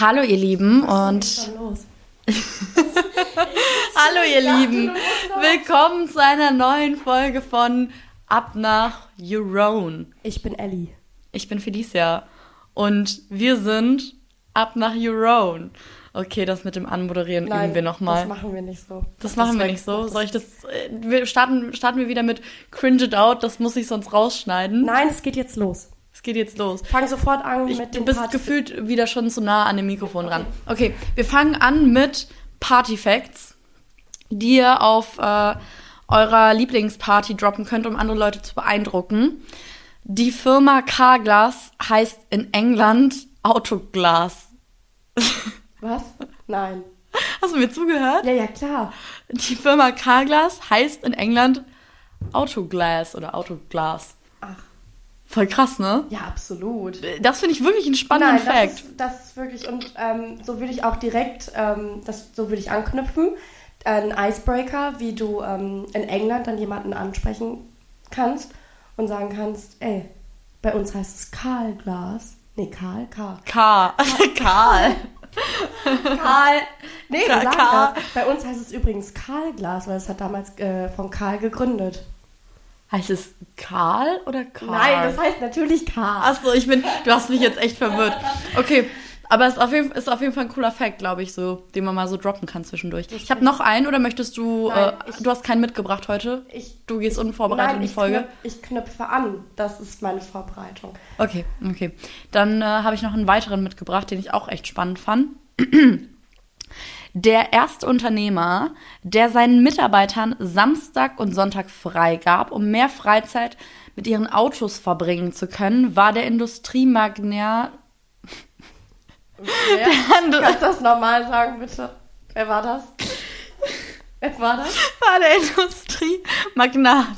Hallo ihr Lieben und Hallo ihr Lieben. Willkommen zu einer neuen Folge von Ab nach Eurone. Ich bin Ellie. Ich bin Felicia und wir sind Ab nach Eurone. Okay, das mit dem Anmoderieren Nein, üben wir nochmal. Das machen wir nicht so. Das machen wir nicht so. Das- Soll ich das äh, wir starten starten wir wieder mit Cringe it out, das muss ich sonst rausschneiden. Nein, es geht jetzt los. Es geht jetzt los. Fang sofort an Ich, mit du dem bist Part- gefühlt wieder schon zu nah an dem Mikrofon ran. Okay, wir fangen an mit Party Facts, die ihr auf äh, eurer Lieblingsparty droppen könnt, um andere Leute zu beeindrucken. Die Firma Carglass heißt in England Autoglas. Was? Nein. Hast du mir zugehört? Ja, ja, klar. Die Firma Carglass heißt in England Autoglas oder Autoglas. Voll krass, ne? ja, absolut. Das finde ich wirklich einen spannenden Nein, Fact. das ist, das ist wirklich, und ähm, so würde ich auch direkt, ähm, das, so würde ich anknüpfen, ein Icebreaker, wie du ähm, in England dann jemanden ansprechen kannst und sagen kannst, ey, bei uns heißt es Karlglas. Nee, Karl, Karl. Karl. Karl. Karl. Nee, Karl- Karl. Bei uns heißt es übrigens Karlglas, weil es hat damals äh, von Karl gegründet. Heißt es Karl oder Karl? Nein, das heißt natürlich Karl. Achso, ich bin. Du hast mich jetzt echt verwirrt. Okay. Aber es ist auf jeden, ist auf jeden Fall ein cooler Fact, glaube ich, so, den man mal so droppen kann zwischendurch. Ich habe noch einen oder möchtest du. Nein, äh, ich- du hast keinen mitgebracht heute. Ich, Du gehst unvorbereitet in nein, die ich, Folge. knüp, ich knüpfe an. Das ist meine Vorbereitung. Okay, okay. Dann äh, habe ich noch einen weiteren mitgebracht, den ich auch echt spannend fand. Der erste Unternehmer, der seinen Mitarbeitern Samstag und Sonntag frei gab, um mehr Freizeit mit ihren Autos verbringen zu können, war der Industriemagnat. Wer? Kannst du das normal sagen, bitte? Wer war das? Wer war das? War der Industriemagnat.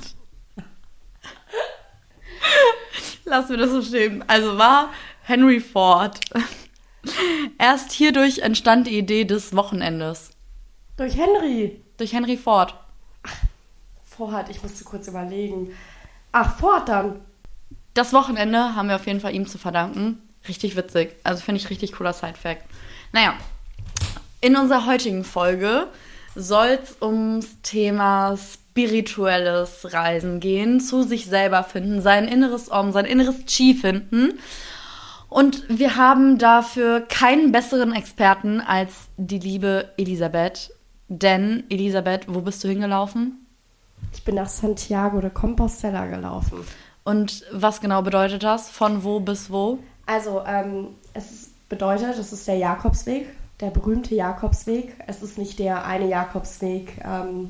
Lass mir das so stehen. Also war Henry Ford. Erst hierdurch entstand die Idee des Wochenendes. Durch Henry. Durch Henry Ford. Ford, ich musste kurz überlegen. Ach, Ford dann. Das Wochenende haben wir auf jeden Fall ihm zu verdanken. Richtig witzig. Also finde ich richtig cooler Side-Fact. Naja, in unserer heutigen Folge soll es ums Thema spirituelles Reisen gehen, zu sich selber finden, sein inneres Om, sein inneres Chi finden. Und wir haben dafür keinen besseren Experten als die liebe Elisabeth. Denn, Elisabeth, wo bist du hingelaufen? Ich bin nach Santiago de Compostela gelaufen. Und was genau bedeutet das? Von wo bis wo? Also, ähm, es bedeutet, es ist der Jakobsweg, der berühmte Jakobsweg. Es ist nicht der eine Jakobsweg ähm,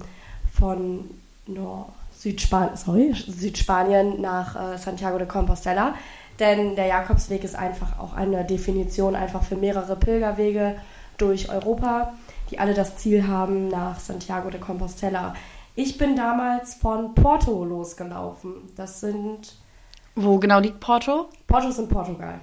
von Nord Südspan sorry, Südspanien nach äh, Santiago de Compostela. Denn der Jakobsweg ist einfach auch eine Definition einfach für mehrere Pilgerwege durch Europa, die alle das Ziel haben nach Santiago de Compostela. Ich bin damals von Porto losgelaufen. Das sind Wo genau liegt Porto? Porto ist in Portugal.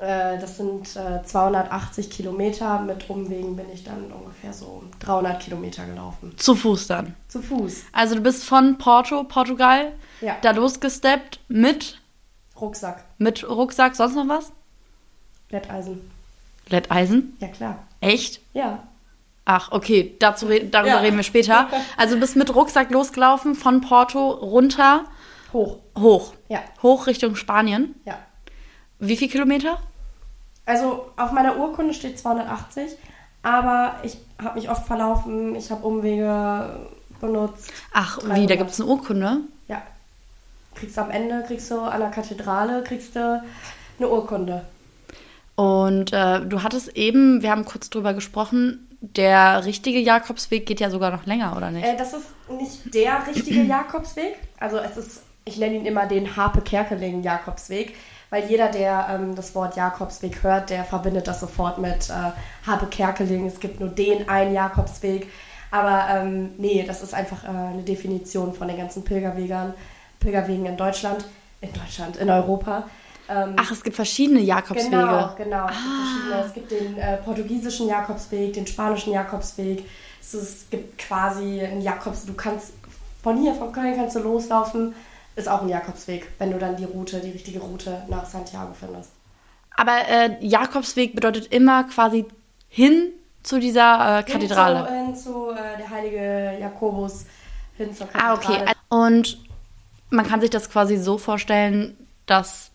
Äh, das sind äh, 280 Kilometer. Mit Umwegen bin ich dann ungefähr so 300 Kilometer gelaufen. Zu Fuß dann. Zu Fuß. Also du bist von Porto, Portugal, Ja. da losgesteppt mit, Rucksack. mit Rucksack, sonst noch was? Bretteisen. Letteisen? Ja, klar. Echt? Ja. Ach, okay, dazu, re- darüber Ja. reden wir später. Also du bist mit Rucksack losgelaufen, von Porto runter, Hoch. hoch. Ja. Hoch Richtung Spanien. Ja. Wie viel Kilometer? Also auf meiner Urkunde steht 280, aber ich habe mich oft verlaufen. Ich habe Umwege benutzt. Ach, wie, 300. da gibt es eine Urkunde? Kriegst du am Ende, kriegst du an der Kathedrale, kriegst du eine Urkunde. Und äh, du hattest eben, wir haben kurz drüber gesprochen, der richtige Jakobsweg geht ja sogar noch länger, oder nicht? Äh, das ist nicht der richtige Jakobsweg. Also es ist, ich nenne ihn immer den Harpe-Kerkeling-Jakobsweg, weil jeder, der ähm, das Wort Jakobsweg hört, der verbindet das sofort mit äh, Harpe-Kerkeling. Es gibt nur den einen Jakobsweg. Aber ähm, nee, das ist einfach äh, eine Definition von den ganzen Pilgerwegern, Pilgerwegen in Deutschland, in Deutschland, in Europa. Ähm, Ach, es gibt verschiedene Jakobswege. Genau, genau. Es gibt, verschiedene. es gibt den äh, portugiesischen Jakobsweg, den spanischen Jakobsweg. Es, es gibt quasi einen Jakobs. Du kannst von hier, von Köln kannst du loslaufen. Ist auch ein Jakobsweg, wenn du dann die Route, die richtige Route nach Santiago findest. Aber äh, Jakobsweg bedeutet immer quasi hin zu dieser äh, Kathedrale. Hin zu, hin zu äh, der heilige Jakobus, hin zur Kathedrale. Ah, okay. Und man kann sich das quasi so vorstellen, dass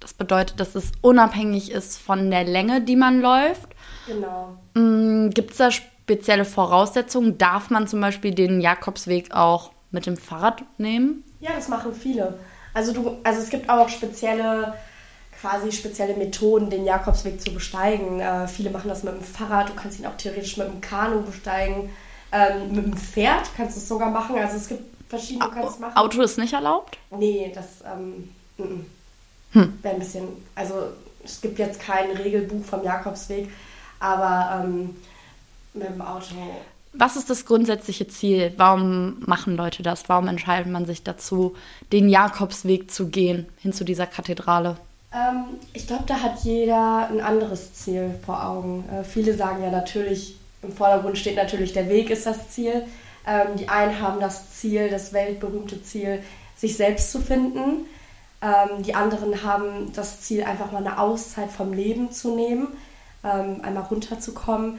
das bedeutet, dass es unabhängig ist von der Länge, die man läuft. Genau. Mm, Gibt es da spezielle Voraussetzungen? Darf man zum Beispiel den Jakobsweg auch mit dem Fahrrad nehmen? Ja, das machen viele. Also du, also es gibt auch spezielle, quasi spezielle Methoden, den Jakobsweg zu besteigen. Äh, viele machen das mit dem Fahrrad, du kannst ihn auch theoretisch mit dem Kanu besteigen. Ähm, mit dem Pferd kannst du es sogar machen. Also es gibt verschiedene, du kannst machen. Auto ist nicht erlaubt? Nee, das ähm, mm, mm. Hm. wäre ein bisschen. Also es gibt jetzt kein Regelbuch vom Jakobsweg, aber ähm, mit dem Auto. Was ist das grundsätzliche Ziel? Warum machen Leute das? Warum entscheidet man sich dazu, den Jakobsweg zu gehen, hin zu dieser Kathedrale? Ähm, ich glaube, da hat jeder ein anderes Ziel vor Augen. Äh, viele sagen ja natürlich, im Vordergrund steht natürlich der Weg ist das Ziel. Ähm, die einen haben das Ziel, das weltberühmte Ziel, sich selbst zu finden. Ähm, die anderen haben das Ziel, einfach mal eine Auszeit vom Leben zu nehmen, ähm, einmal runterzukommen.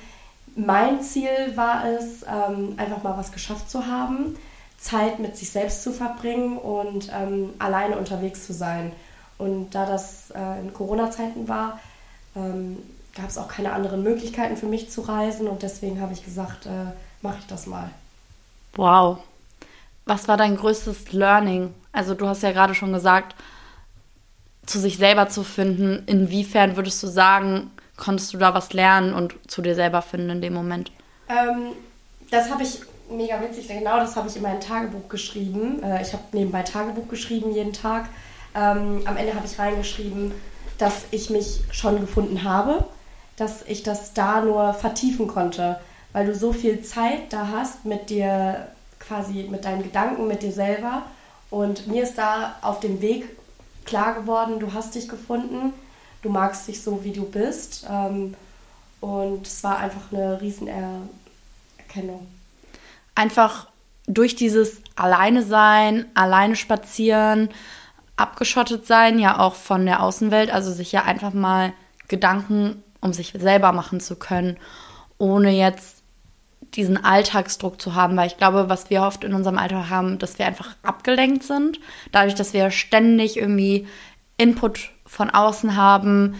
Mein Ziel war es, ähm, einfach mal was geschafft zu haben, Zeit mit sich selbst zu verbringen und ähm, alleine unterwegs zu sein. Und da das äh, in Corona-Zeiten war, ähm, gab es auch keine anderen Möglichkeiten für mich zu reisen und deswegen habe ich gesagt, äh, mache ich das mal. Wow. Was war dein größtes Learning? Also du hast ja gerade schon gesagt, zu sich selber zu finden. Inwiefern würdest du sagen, konntest du da was lernen und zu dir selber finden in dem Moment? Ähm, das habe ich mega witzig, genau das habe ich in mein Tagebuch geschrieben. Äh, ich habe nebenbei Tagebuch geschrieben jeden Tag. Ähm, am Ende habe ich reingeschrieben, dass ich mich schon gefunden habe, dass ich das da nur vertiefen konnte, weil du so viel Zeit da hast mit dir, quasi mit deinen Gedanken, mit dir selber. Und mir ist da auf dem Weg klar geworden, du hast dich gefunden, du magst dich so, wie du bist. Ähm, und es war einfach eine riesen Erkennung. Einfach durch dieses Alleine sein, alleine spazieren, abgeschottet sein, ja auch von der Außenwelt, also sich ja einfach mal Gedanken um sich selber machen zu können, ohne jetzt diesen Alltagsdruck zu haben, weil ich glaube, was wir oft in unserem Alltag haben, dass wir einfach abgelenkt sind, dadurch, dass wir ständig irgendwie Input von außen haben,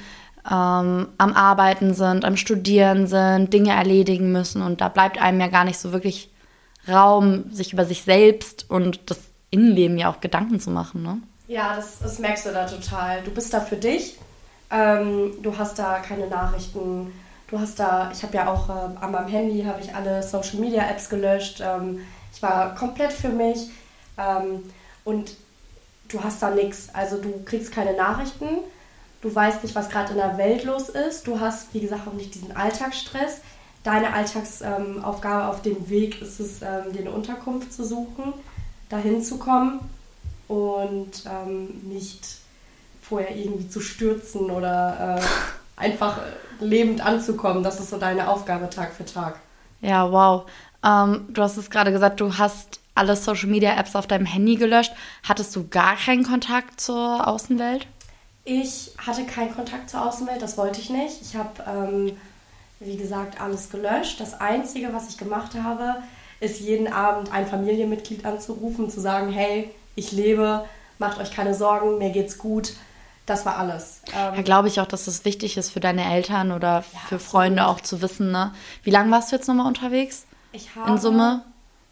ähm, am Arbeiten sind, am Studieren sind, Dinge erledigen müssen und da bleibt einem ja gar nicht so wirklich Raum, sich über sich selbst und das Innenleben ja auch Gedanken zu machen. Ne? Ja, das, das merkst du da total. Du bist da für dich. Ähm, du hast da keine Nachrichten. Du hast da, ich habe ja auch äh, an meinem Handy habe ich alle Social Media Apps gelöscht. Ähm, ich war komplett für mich ähm, und du hast da nichts. Also du kriegst keine Nachrichten. Du weißt nicht, was gerade in der Welt los ist. Du hast, wie gesagt, auch nicht diesen Alltagsstress. Deine Alltagsaufgabe auf dem Weg ist es, ähm, dir eine Unterkunft zu suchen, dahin zu kommen und ähm, nicht vorher irgendwie zu stürzen oder äh, einfach lebend anzukommen. Das ist so deine Aufgabe Tag für Tag. Ja, wow. Ähm, du hast es gerade gesagt, du hast alle Social Media Apps auf deinem Handy gelöscht. Hattest du gar keinen Kontakt zur Außenwelt? Ich hatte keinen Kontakt zur Außenwelt, das wollte ich nicht. Ich habe, ähm, wie gesagt, alles gelöscht. Das Einzige, was ich gemacht habe, ist jeden Abend ein Familienmitglied anzurufen, zu sagen, hey, ich lebe, macht euch keine Sorgen, mir geht's gut. Das war alles. Ähm, ja, glaube ich auch, dass es wichtig ist für deine Eltern oder ja, für absolut. Freunde auch zu wissen. Ne? Wie lange warst du jetzt nochmal unterwegs? Ich habe In Summe?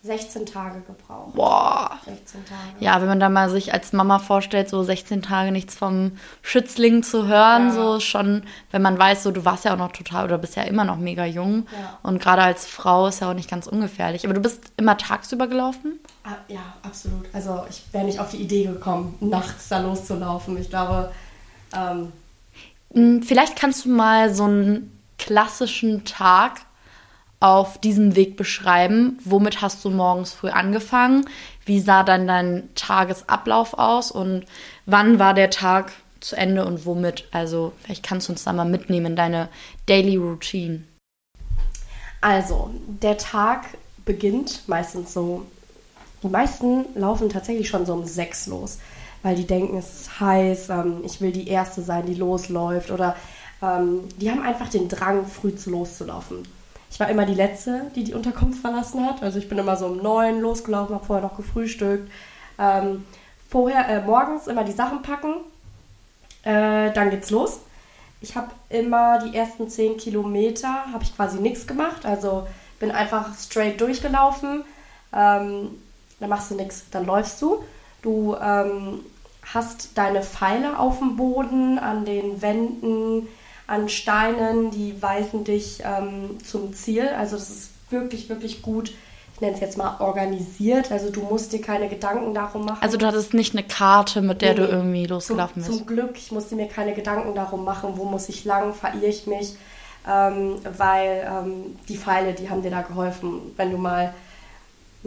16 Tage gebraucht. Boah. 16 Tage. Ja, wenn man da mal sich als Mama vorstellt, so 16 Tage nichts vom Schützling zu hören, ja. so schon, wenn man weiß, so du warst ja auch noch total oder bist ja immer noch mega jung. Ja. Und gerade als Frau ist ja auch nicht ganz ungefährlich. Aber du bist immer tagsüber gelaufen? Ah, ja, absolut. Also ich wäre nicht auf die Idee gekommen, nachts da loszulaufen. Ich glaube. Ähm hm, Vielleicht kannst du mal so einen klassischen Tag auf diesem Weg beschreiben? Womit hast du morgens früh angefangen? Wie sah dann dein Tagesablauf aus und wann war der Tag zu Ende und womit? Also, vielleicht kannst du uns da mal mitnehmen in deine Daily Routine. Also, der Tag beginnt meistens so. Die meisten laufen tatsächlich schon so um sechs los, weil die denken, es ist heiß, ähm, ich will die Erste sein, die losläuft oder ähm, die haben einfach den Drang, früh zu loszulaufen. Ich war immer die Letzte, die die Unterkunft verlassen hat. Also ich bin immer so um neun losgelaufen, habe vorher noch gefrühstückt. Ähm, vorher, äh, morgens immer die Sachen packen. Äh, dann geht's los. Ich habe immer die ersten zehn Kilometer, habe ich quasi nichts gemacht. Also bin einfach straight durchgelaufen. Ähm, dann machst du nichts, dann läufst du. Du ähm, hast deine Pfeile auf dem Boden, an den Wänden, an Steinen, die weisen dich ähm, zum Ziel. Also das ist wirklich, wirklich gut, ich nenne es jetzt mal organisiert. Also du musst dir keine Gedanken darum machen. Also du hattest nicht eine Karte, mit der nee, du irgendwie losgelaufen zum, bist. Zum Glück, ich musste mir keine Gedanken darum machen, wo muss ich lang, verirre ich mich. Ähm, weil ähm, die Pfeile, die haben dir da geholfen. Wenn du mal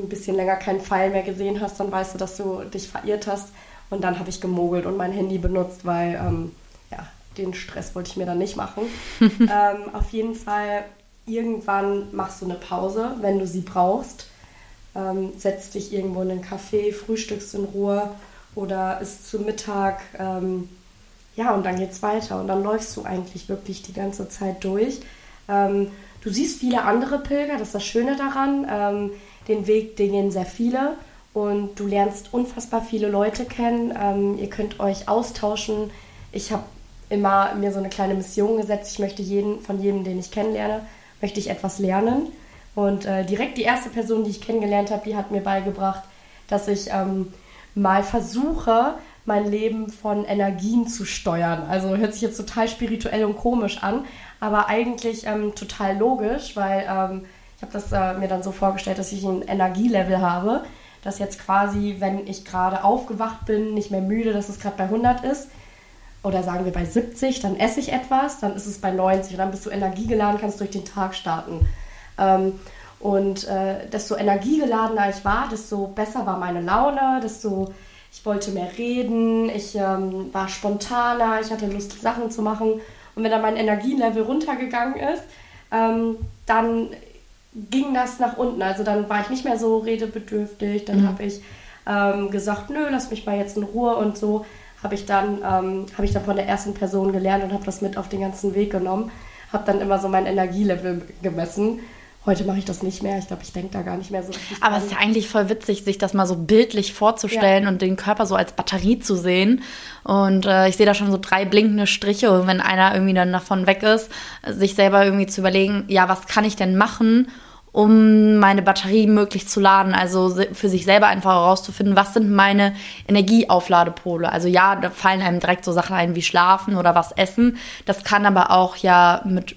ein bisschen länger keinen Pfeil mehr gesehen hast, dann weißt du, dass du dich verirrt hast. Und dann habe ich gemogelt und mein Handy benutzt, weil ähm, den Stress wollte ich mir dann nicht machen. ähm, auf jeden Fall, irgendwann machst du eine Pause, wenn du sie brauchst. Ähm, setzt dich irgendwo in einen Café, frühstückst in Ruhe oder isst zu Mittag. Ähm, ja, und dann geht's weiter. Und dann läufst du eigentlich wirklich die ganze Zeit durch. Ähm, du siehst viele andere Pilger, das ist das Schöne daran. Den Weg, den gehen sehr viele. Und du lernst unfassbar viele Leute kennen. Ähm, ihr könnt euch austauschen. Ich habe immer mir so eine kleine Mission gesetzt. Ich möchte jeden, von jedem, den ich kennenlerne, möchte ich etwas lernen. Und äh, direkt die erste Person, die ich kennengelernt habe, die hat mir beigebracht, dass ich ähm, mal versuche, mein Leben von Energien zu steuern. Also hört sich jetzt total spirituell und komisch an, aber eigentlich ähm, total logisch, weil ähm, ich habe das äh, mir dann so vorgestellt, dass ich ein Energielevel habe, dass jetzt quasi, wenn ich gerade aufgewacht bin, nicht mehr müde, dass es gerade bei 100 ist, oder sagen wir bei 70, dann esse ich etwas, dann ist es bei 90 und dann bist du energiegeladen, kannst durch den Tag starten. Ähm, und äh, desto energiegeladener ich war, desto besser war meine Laune, desto ich wollte mehr reden, ich ähm, war spontaner, ich hatte Lust, Sachen zu machen. Und wenn dann mein Energielevel runtergegangen ist, ähm, dann ging das nach unten. Also dann war ich nicht mehr so redebedürftig, dann mhm. habe ich ähm, gesagt, nö, lass mich mal jetzt in Ruhe und so habe ich, dann, ähm, hab ich dann von der ersten Person gelernt und habe das mit auf den ganzen Weg genommen. Habe dann immer so mein Energielevel gemessen. Heute mache ich das nicht mehr. Ich glaube, ich denke da gar nicht mehr so richtig. Aber es ist ja eigentlich voll witzig, sich das mal so bildlich vorzustellen ja. und den Körper so als Batterie zu sehen. Und äh, ich sehe da schon so drei blinkende Striche. Und wenn einer irgendwie dann davon weg ist, sich selber irgendwie zu überlegen, ja, was kann ich denn machen, um meine Batterie möglichst zu laden. Also für sich selber einfach herauszufinden, was sind meine Energieaufladepole. Also ja, da fallen einem direkt so Sachen ein wie Schlafen oder was essen. Das kann aber auch ja mit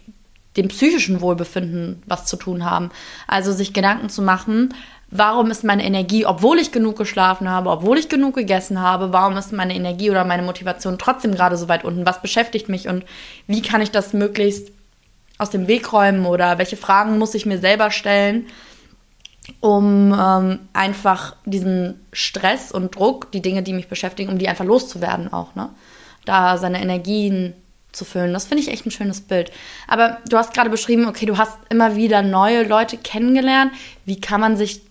dem psychischen Wohlbefinden was zu tun haben. Also sich Gedanken zu machen, warum ist meine Energie, obwohl ich genug geschlafen habe, obwohl ich genug gegessen habe, warum ist meine Energie oder meine Motivation trotzdem gerade so weit unten? Was beschäftigt mich und wie kann ich das möglichst aus dem Weg räumen oder welche Fragen muss ich mir selber stellen, um ähm, einfach diesen Stress und Druck, die Dinge, die mich beschäftigen, um die einfach loszuwerden auch, ne? Da seine Energien zu füllen. Das finde ich echt ein schönes Bild. Aber du hast gerade beschrieben, okay, du hast immer wieder neue Leute kennengelernt. Wie kann man sich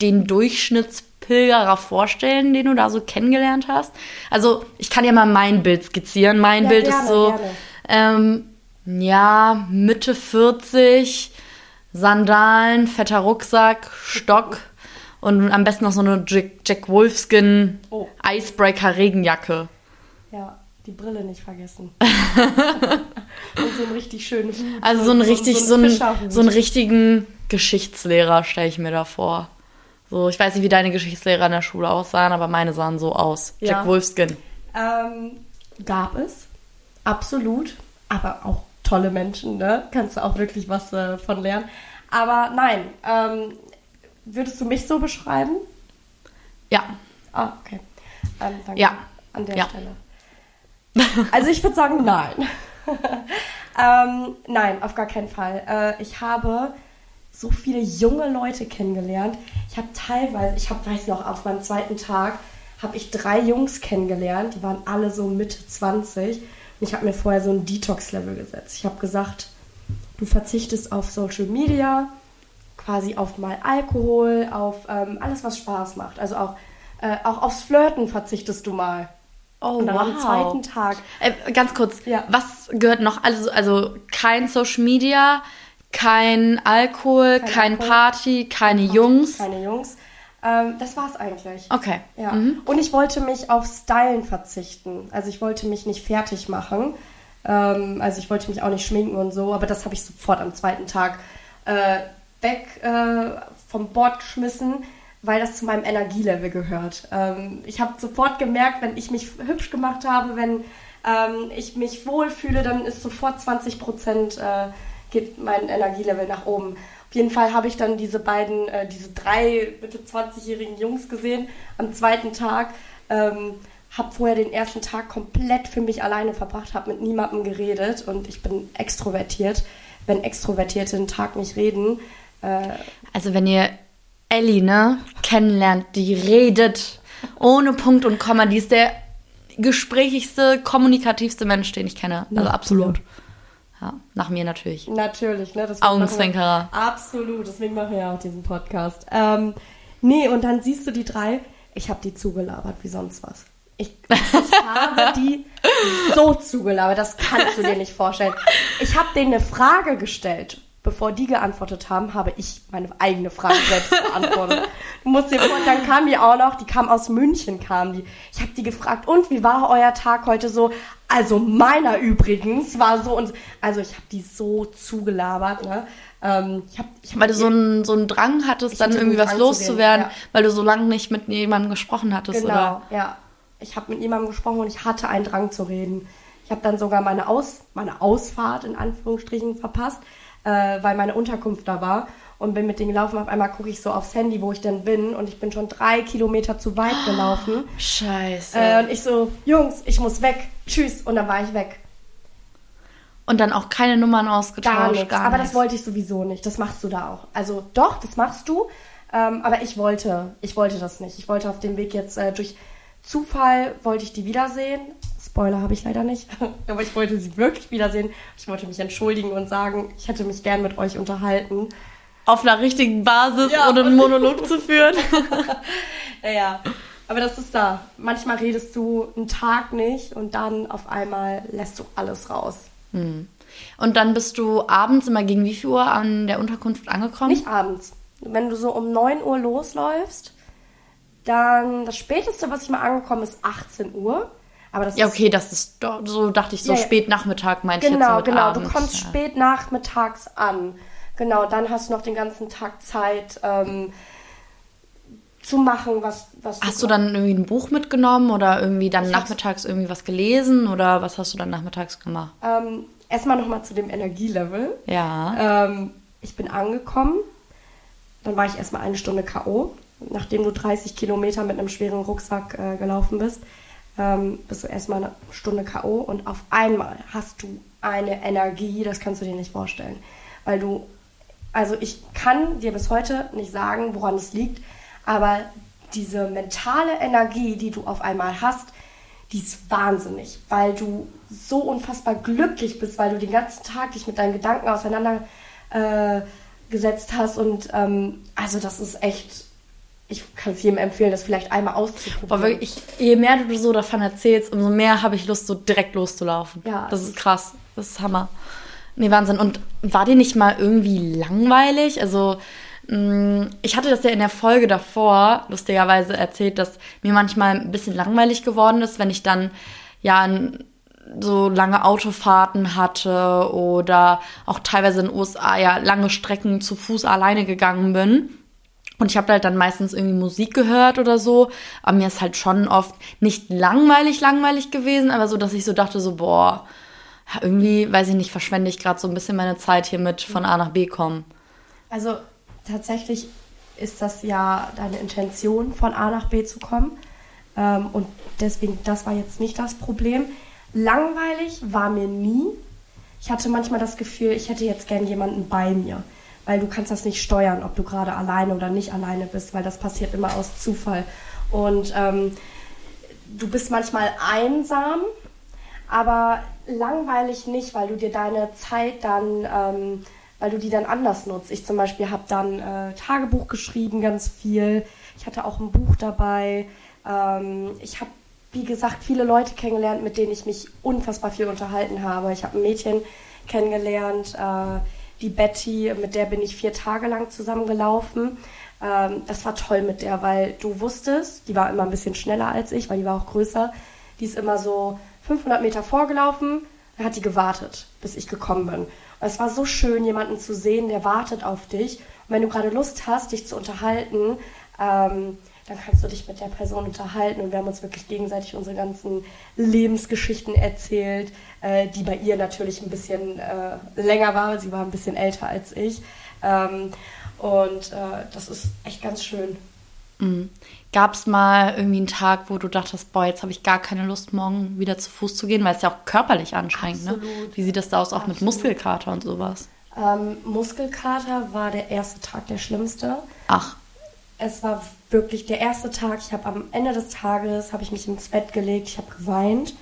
den Durchschnittspilgerer vorstellen, den du da so kennengelernt hast? Also, ich kann ja mal mein Bild skizzieren. Mein ja, Bild gerne, ist so, ähm, ja, Mitte 40, Sandalen, fetter Rucksack, Stock und am besten noch so eine Jack, Jack Wolfskin oh. Icebreaker Regenjacke. Die Brille nicht vergessen. und so einen richtig schönen Hut. Also so einen richtig, so, so, einen, so einen richtigen Geschichtslehrer stelle ich mir da vor. So, ich weiß nicht, wie deine Geschichtslehrer in der Schule aussahen, aber meine sahen so aus. Ja. Jack Wolfskin. Ähm, gab es. Absolut. Aber auch tolle Menschen, ne? Kannst du auch wirklich was äh, von lernen. Aber nein, ähm, würdest du mich so beschreiben? Ja. Ah, okay. Ähm, danke. Ja. An der ja. Stelle. Also ich würde sagen, nein. ähm, nein, auf gar keinen Fall. Äh, ich habe so viele junge Leute kennengelernt. Ich habe teilweise, ich habe, weiß noch, auf meinem zweiten Tag habe ich drei Jungs kennengelernt, die waren alle so Mitte 20 ich habe mir vorher so ein Detox-Level gesetzt. Ich habe gesagt, du verzichtest auf Social Media, quasi auf mal Alkohol, auf ähm, alles, was Spaß macht. Also auch, äh, auch aufs Flirten verzichtest du mal. Oh, und dann am wow. zweiten Tag. Äh, ganz kurz, Ja. was gehört noch? Also, also kein Social Media, kein Alkohol, Kein kein, Alkohol. Party, keine Jungs. Keine Jungs. Ähm, das war's eigentlich. Okay. Ja. Mhm. Und ich wollte mich auf Stylen verzichten. Also ich wollte mich nicht fertig machen. Ähm, also ich wollte mich auch nicht schminken und so, aber das habe ich sofort am zweiten Tag äh, weg äh, vom Bord geschmissen, weil das zu meinem Energielevel gehört. Ähm, ich habe sofort gemerkt, wenn ich mich hübsch gemacht habe, wenn ähm, ich mich wohlfühle, dann ist sofort 20 Prozent äh, geht mein Energielevel nach oben. Auf jeden Fall habe ich dann diese beiden, äh, diese drei Mitte 20-jährigen Jungs gesehen am zweiten Tag. Ähm, habe vorher den ersten Tag komplett für mich alleine verbracht, habe mit niemandem geredet und ich bin extrovertiert. Wenn Extrovertierte einen Tag nicht reden, äh, Also wenn ihr Ellie, ne, kennenlernt, die redet ohne Punkt und Komma, die ist der gesprächigste, kommunikativste Mensch, den ich kenne. Also Nach absolut. dir. Ja, nach mir natürlich. natürlich, ne? deswegen Augenzwinkerer. wir- Absolut, deswegen machen wir ja auch diesen Podcast. Ähm, nee, und dann siehst du die drei, ich habe die zugelabert wie sonst was. Ich, ich habe die so zugelabert, das kannst du dir nicht vorstellen. Ich habe denen eine Frage gestellt. Bevor die geantwortet haben, habe ich meine eigene Frage selbst beantwortet. Du musst dir vorstellen, dann kam die auch noch, die kam aus München, kam die. Ich habe die gefragt, und wie war euer Tag heute so? Also meiner übrigens war so und also ich habe die so zugelabert, ne? Ähm, ich hab, ich hab Weil du so einen, so einen Drang hattest, dann irgendwie was loszuwerden, ja. weil du so lange nicht mit jemandem gesprochen hattest, Genau, oder? ja. Ich habe mit jemandem gesprochen und ich hatte einen Drang zu reden. Ich habe dann sogar meine, Aus, meine Ausfahrt in Anführungsstrichen verpasst, äh, weil meine Unterkunft da war und bin mit denen gelaufen. Auf einmal gucke ich so aufs Handy, wo ich denn bin und ich bin schon drei Kilometer zu weit gelaufen. Scheiße. Äh, und ich so, Jungs, ich muss weg. Tschüss. Und dann war ich weg. und dann auch keine Nummern ausgetauscht, Gar nichts. gar aber nichts. das wollte ich sowieso nicht. Das machst du da auch. Also doch, das machst du. Ähm, aber ich wollte, ich wollte das nicht. Ich wollte auf dem Weg jetzt äh, durch Zufall wollte ich die wiedersehen. Spoiler habe ich leider nicht. aber ich wollte sie wirklich wiedersehen. Ich wollte mich entschuldigen und sagen, ich hätte mich gern mit euch unterhalten. Auf einer richtigen Basis, Ja, ohne einen Monolog zu führen. Naja, aber das ist da. Manchmal redest du einen Tag nicht und dann auf einmal lässt du alles raus. Und dann bist du abends immer gegen wie viel Uhr an der Unterkunft angekommen? Nicht abends. Wenn du so um 9 Uhr losläufst, dann das späteste, was ich mal angekommen ist, 18 Uhr. Aber das ja, okay, das ist doch, so dachte ich, so Ja, spät Nachmittag meinte ich jetzt genau, so mit genau. abends. Du kommst ja. spät nachmittags an. Genau, dann hast du noch den ganzen Tag Zeit ähm, zu machen, was, was Hast du dann irgendwie ein Buch mitgenommen oder irgendwie dann Ich nachmittags irgendwie was gelesen oder was hast du dann nachmittags gemacht? ähm, erstmal nochmal zu dem Energielevel. Ja. Ähm, ich bin angekommen, dann war ich erstmal eine Stunde K.O. Nachdem du 30 Kilometer mit einem schweren Rucksack äh, gelaufen bist, ähm, bist du erstmal eine Stunde K.O. und auf einmal hast du eine Energie, das kannst du dir nicht vorstellen. Weil du, also ich kann dir bis heute nicht sagen, woran es liegt, aber diese mentale Energie, die du auf einmal hast, die ist wahnsinnig, weil du so unfassbar glücklich bist, weil du den ganzen Tag dich mit deinen Gedanken auseinandergesetzt äh, hast und ähm, also das ist echt, ich kann es jedem empfehlen, das vielleicht einmal auszuprobieren. Wirklich, ich, je mehr du so davon erzählst, umso mehr habe ich Lust, so direkt loszulaufen. Ja, Das ist krass. Das ist Hammer. Nee, Wahnsinn. Und war dir nicht mal irgendwie langweilig? Also, mh, ich hatte das ja in der Folge davor, lustigerweise, erzählt, dass mir manchmal ein bisschen langweilig geworden ist, wenn ich dann ja so lange Autofahrten hatte oder auch teilweise in den USA ja lange Strecken zu Fuß alleine gegangen bin. Und ich habe halt dann meistens irgendwie Musik gehört oder so. Aber mir ist halt schon oft nicht langweilig, langweilig gewesen, aber so, dass ich so dachte, so, boah, irgendwie, weiß ich nicht, verschwende ich gerade so ein bisschen meine Zeit hier mit von A nach B kommen. Also tatsächlich ist das ja deine Intention, von A nach B zu kommen. Ähm, und deswegen, das war jetzt nicht das Problem. Langweilig war mir nie. Ich hatte manchmal das Gefühl, ich hätte jetzt gern jemanden bei mir. Weil du kannst das nicht steuern, ob du gerade alleine oder nicht alleine bist, weil das passiert immer aus Zufall. Und ähm, du bist manchmal einsam, aber langweilig nicht, weil du dir deine Zeit dann, ähm, weil du die dann anders nutzt. Ich zum Beispiel habe dann äh, Tagebuch geschrieben, ganz viel. Ich hatte auch ein Buch dabei. Ähm, ich habe wie gesagt, viele Leute kennengelernt, mit denen ich mich unfassbar viel unterhalten habe. Ich habe ein Mädchen kennengelernt, äh, die Betty, mit der bin ich vier Tage lang zusammengelaufen. Ähm, das war toll mit der, weil du wusstest, die war immer ein bisschen schneller als ich, weil die war auch größer. Die ist immer so 500 Meter vorgelaufen, dann hat die gewartet, bis ich gekommen bin. Und es war so schön, jemanden zu sehen, der wartet auf dich. Und wenn du gerade Lust hast, dich zu unterhalten, ähm, dann kannst du dich mit der Person unterhalten und wir haben uns wirklich gegenseitig unsere ganzen Lebensgeschichten erzählt, äh, die bei ihr natürlich ein bisschen äh, länger war, sie war ein bisschen älter als ich. Ähm, und äh, das ist echt ganz schön. Mhm. Gab es mal irgendwie einen Tag, wo du dachtest, boah, jetzt habe ich gar keine Lust, morgen wieder zu Fuß zu gehen, weil es ja auch körperlich anstrengend, ne? Wie sieht das da aus, auch Absolut. mit Muskelkater und sowas? Ähm, Muskelkater war der erste Tag der schlimmste. Ach. Es war wirklich der erste Tag. Ich habe am Ende des Tages habe ich mich ins Bett gelegt, ich habe geweint,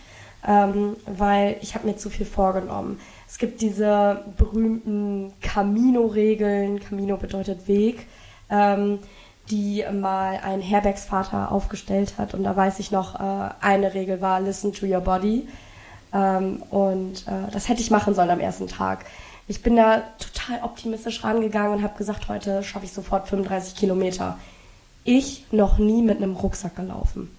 ähm, weil ich habe mir zu viel vorgenommen. Es gibt diese berühmten Camino-Regeln. Camino bedeutet Weg. Ähm, die mal ein Herbergsvater aufgestellt hat. Und da weiß ich noch, äh, eine Regel war Listen to your body. Ähm, und äh, das hätte ich machen sollen am ersten Tag. Ich bin da total optimistisch rangegangen und habe gesagt, heute schaffe ich sofort 35 Kilometer. Ich noch nie mit einem Rucksack gelaufen.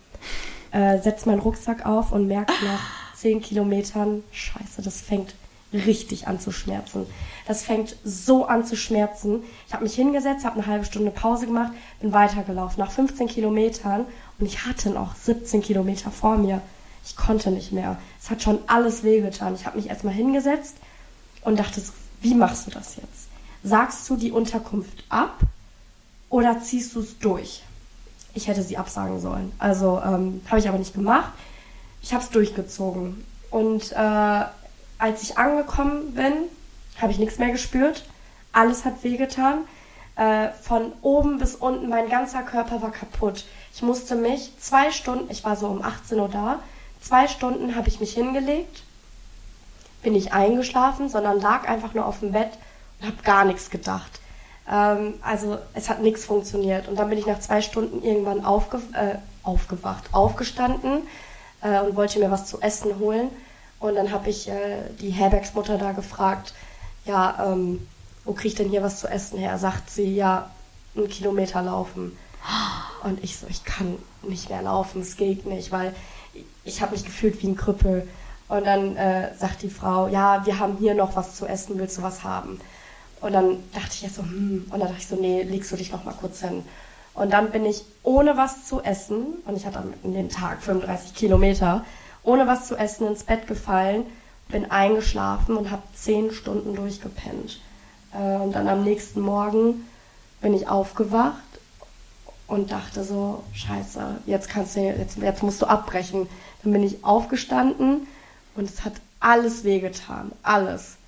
Äh, setz meinen Rucksack auf und merke nach 10 Kilometern, scheiße, das fängt richtig an zu schmerzen. Das fängt so an zu schmerzen. Ich habe mich hingesetzt, habe eine halbe Stunde Pause gemacht, bin weitergelaufen. Nach 15 Kilometern und ich hatte noch 17 Kilometer vor mir. Ich konnte nicht mehr. Es hat schon alles wehgetan. Ich habe mich erstmal hingesetzt und dachte, wie machst du das jetzt? Sagst du die Unterkunft ab oder ziehst du es durch? Ich hätte sie absagen sollen. Also ähm, habe ich aber nicht gemacht. Ich habe es durchgezogen. Und äh, als ich angekommen bin, habe ich nichts mehr gespürt. Alles hat wehgetan. Äh, von oben bis unten, mein ganzer Körper war kaputt. Ich musste mich zwei Stunden, ich war so um 18 Uhr da, zwei Stunden habe ich mich hingelegt, bin nicht eingeschlafen, sondern lag einfach nur auf dem Bett und habe gar nichts gedacht. Ähm, also es hat nichts funktioniert. Und dann bin ich nach zwei Stunden irgendwann aufge äh, aufgewacht, aufgestanden äh, und wollte mir was zu essen holen und dann habe ich äh, die Herbergsmutter da gefragt, ja, ähm, wo kriege ich denn hier was zu essen her? Sagt sie, ja, einen Kilometer laufen. Und ich so, ich kann nicht mehr laufen, es geht nicht, weil ich habe mich gefühlt wie ein Krüppel. Und dann äh, sagt die Frau, ja, wir haben hier noch was zu essen, willst du was haben? Und dann dachte ich ja so, hm, und dann dachte ich so, nee, legst du dich noch mal kurz hin. Und dann bin ich ohne was zu essen, und ich hatte an dem Tag 35 Kilometer, ohne was zu essen ins Bett gefallen, bin eingeschlafen und habe zehn Stunden durchgepennt. Äh, und dann am nächsten Morgen bin ich aufgewacht und dachte so, scheiße, jetzt kannst du, jetzt, jetzt musst du abbrechen. Dann bin ich aufgestanden und es hat alles wehgetan, alles.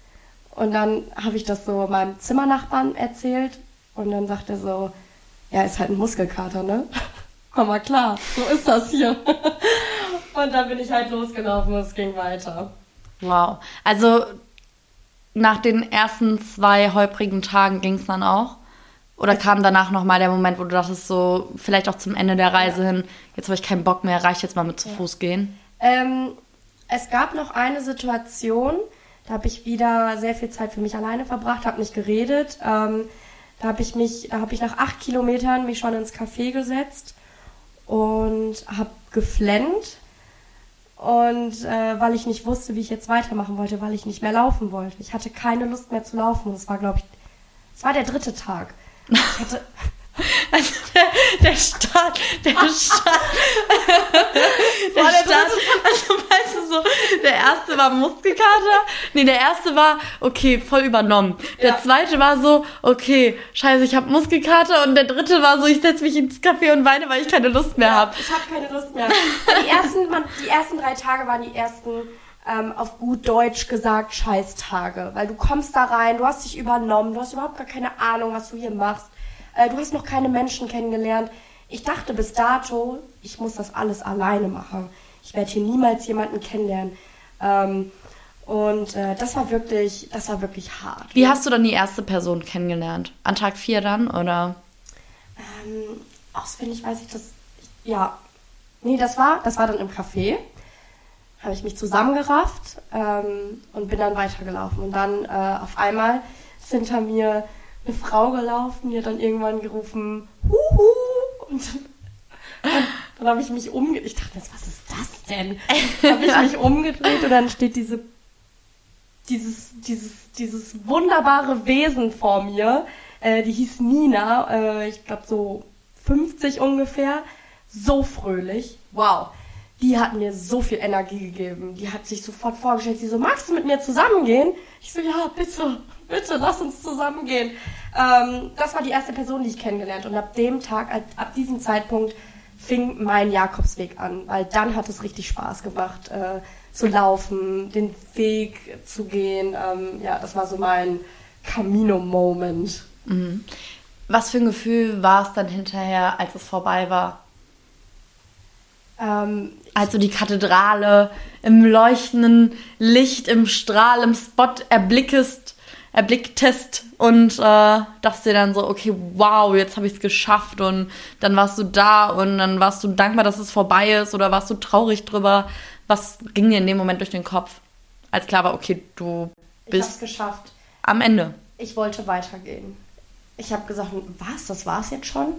Und dann habe ich das so meinem Zimmernachbarn erzählt und dann sagt er so, ja, ist halt ein Muskelkater, ne? Mama, klar, so ist das hier. Und dann bin ich halt losgelaufen und es ging weiter. Wow. Also nach den ersten zwei holprigen Tagen ging es dann auch? Oder kam danach nochmal der Moment, wo du dachtest, so vielleicht auch zum Ende der Reise ja. hin, jetzt habe ich keinen Bock mehr, reicht jetzt mal mit zu ja. Fuß gehen? Ähm, es gab noch eine Situation, da habe ich wieder sehr viel Zeit für mich alleine verbracht, habe nicht geredet. Ähm, da habe ich mich, da habe ich nach acht Kilometern mich schon ins Café gesetzt und habe geflennt und äh, weil ich nicht wusste, wie ich jetzt weitermachen wollte, weil ich nicht mehr laufen wollte. Ich hatte keine Lust mehr zu laufen. Es war, glaube ich, es war der dritte Tag. Ich hatte, Also der, der Start, der Start, der Start, also so, der erste war Muskelkater, nee, der erste war, okay, voll übernommen. Der ja. zweite war so, okay, scheiße, ich habe Muskelkater und der dritte war so, ich setze mich ins Café und weine, weil ich keine Lust mehr ja, habe. Ich habe keine Lust mehr. Die ersten, man, die ersten drei Tage waren die ersten ähm, auf gut Deutsch gesagt Scheißtage, weil du kommst da rein, du hast dich übernommen, du hast überhaupt gar keine Ahnung, was du hier machst äh, du hast noch keine Menschen kennengelernt. Ich dachte bis dato, ich muss das alles alleine machen. Ich werde hier niemals jemanden kennenlernen. Ähm, und äh, das war wirklich, das war wirklich hart. Wie hast du dann die erste Person kennengelernt? An Tag 4 dann, oder? Ähm, auswendig weiß ich das, ja. nee, das war, das war dann im Café. Habe ich mich zusammengerafft ähm, und bin dann weitergelaufen. Und dann äh, auf einmal ist hinter mir eine Frau gelaufen, die hat dann irgendwann gerufen, Huhu! Und dann, dann habe ich mich umgedreht. Ich dachte, was ist das denn? habe ich mich umgedreht und dann steht diese, dieses, dieses, dieses wunderbare Wesen vor mir. Äh, die hieß Nina, äh, ich glaube so 50 ungefähr. So fröhlich. Wow. Die hat mir so viel Energie gegeben. Die hat sich sofort vorgestellt, sie so, magst du mit mir zusammengehen? Ich so, ja, bitte, bitte, lass uns zusammengehen. Ähm, das war die erste Person, die ich kennengelernt. Und ab dem Tag, ab, ab diesem Zeitpunkt, fing mein Jakobsweg an, weil dann hat es richtig Spaß gemacht, äh, zu laufen, den Weg zu gehen. Ähm, ja, das war so mein Camino-Moment. Mhm. Was für ein Gefühl war es dann hinterher, als es vorbei war? Ähm, als du die Kathedrale im leuchtenden Licht, im Strahl, im Spot erblickest, erblicktest und äh, dachtest dir dann so, okay, wow, jetzt habe ich es geschafft und dann warst du da und dann warst du dankbar, dass es vorbei ist oder warst du traurig drüber? Was ging dir in dem Moment durch den Kopf? Als klar war, okay, du bist geschafft. am Ende. Ich wollte weitergehen. Ich habe gesagt, was, das war es jetzt schon?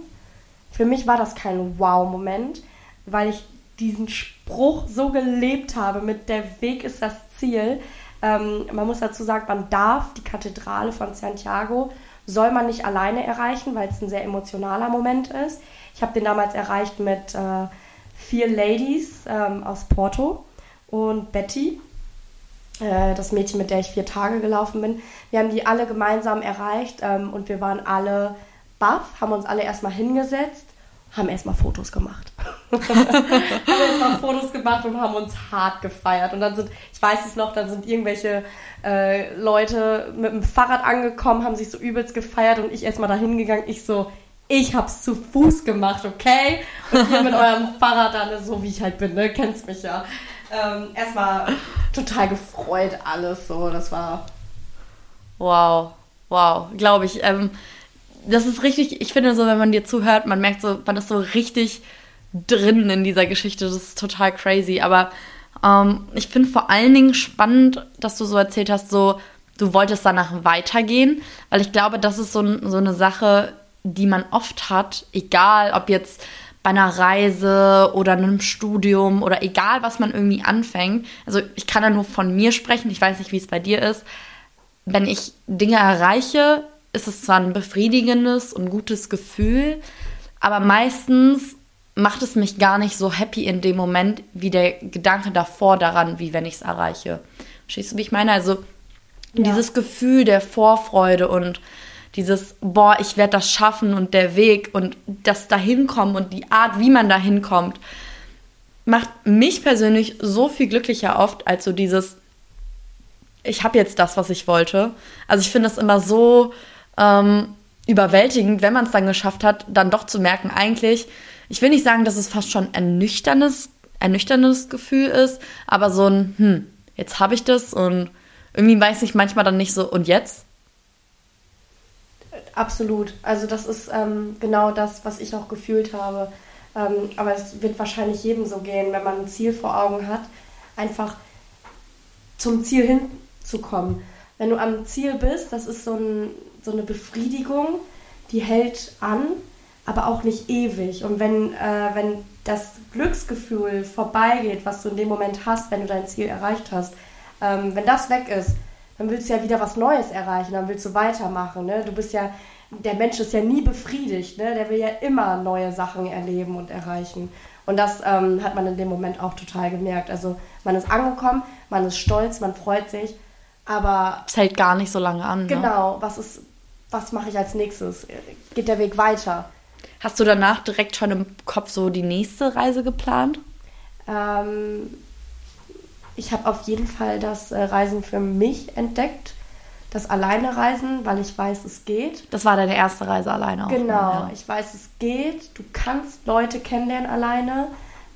Für mich war das kein Wow-Moment, weil ich diesen Spruch so gelebt habe mit der Weg ist das Ziel. Ähm, man muss dazu sagen, man darf die Kathedrale von Santiago, soll man nicht alleine erreichen, weil es ein sehr emotionaler Moment ist. Ich habe den damals erreicht mit äh, vier Ladies ähm, aus Porto und Betty, äh, das Mädchen, mit der ich vier Tage gelaufen bin. Wir haben die alle gemeinsam erreicht ähm, und wir waren alle baff, haben uns alle erstmal hingesetzt haben erstmal Fotos gemacht. haben erstmal Fotos gemacht und haben uns hart gefeiert. Und dann sind, ich weiß es noch, dann sind irgendwelche äh, Leute mit dem Fahrrad angekommen, haben sich so übelst gefeiert und ich erstmal dahin gegangen. Ich so, ich hab's zu Fuß gemacht, okay? Und ihr mit eurem Fahrrad dann, so wie ich halt bin, ne? Kennst mich ja. Ähm, erstmal total gefreut, alles so. Das war. Wow, wow, glaube ich. Ähm, das ist richtig, ich finde so, wenn man dir zuhört, man merkt so, man ist so richtig drin in dieser Geschichte. Das ist total crazy. Aber ähm, ich finde vor allen Dingen spannend, dass du so erzählt hast, so, du wolltest danach weitergehen, weil ich glaube, das ist so, so eine Sache, die man oft hat, egal ob jetzt bei einer Reise oder einem Studium oder egal, was man irgendwie anfängt. Also ich kann da nur von mir sprechen, ich weiß nicht, wie es bei dir ist. Wenn ich Dinge erreiche, ist es zwar ein befriedigendes und gutes Gefühl, aber meistens macht es mich gar nicht so happy in dem Moment, wie der Gedanke davor daran, wie wenn ich es erreiche. Verstehst du, wie ich meine? Also ja. dieses Gefühl der Vorfreude und dieses, boah, ich werde das schaffen und der Weg und das Dahinkommen und die Art, wie man dahin kommt, macht mich persönlich so viel glücklicher oft als so dieses, ich habe jetzt das, was ich wollte. Also ich finde es immer so ähm, überwältigend, wenn man es dann geschafft hat, dann doch zu merken, eigentlich, ich will nicht sagen, dass es fast schon ernüchterndes, ernüchterndes Gefühl ist, aber so ein, hm, jetzt habe ich das und irgendwie weiß ich manchmal dann nicht so, und jetzt? Absolut. Also das ist ähm, genau das, was ich auch gefühlt habe. Ähm, aber es wird wahrscheinlich jedem so gehen, wenn man ein Ziel vor Augen hat, einfach zum Ziel hinzukommen. Wenn du am Ziel bist, das ist so ein, so eine Befriedigung, die hält an, aber auch nicht ewig. Und wenn, äh, wenn das Glücksgefühl vorbeigeht, was du in dem Moment hast, wenn du dein Ziel erreicht hast, ähm, wenn das weg ist, dann willst du ja wieder was Neues erreichen, dann willst du weitermachen. Ne? Du bist ja, der Mensch ist ja nie befriedigt, ne? der will ja immer neue Sachen erleben und erreichen. Und das ähm, hat man in dem Moment auch total gemerkt. Also man ist angekommen, man ist stolz, man freut sich, aber... Es hält gar nicht so lange an. Ne? Genau, ne? was ist was mache ich als nächstes? Geht der Weg weiter? Hast du danach direkt schon im Kopf so die nächste Reise geplant? Ähm, ich habe auf jeden Fall das äh, Reisen für mich entdeckt. Das Alleine Reisen, weil ich weiß, es geht. Das war deine erste Reise alleine auch. Genau, ja. ich weiß, es geht. Du kannst Leute kennenlernen alleine.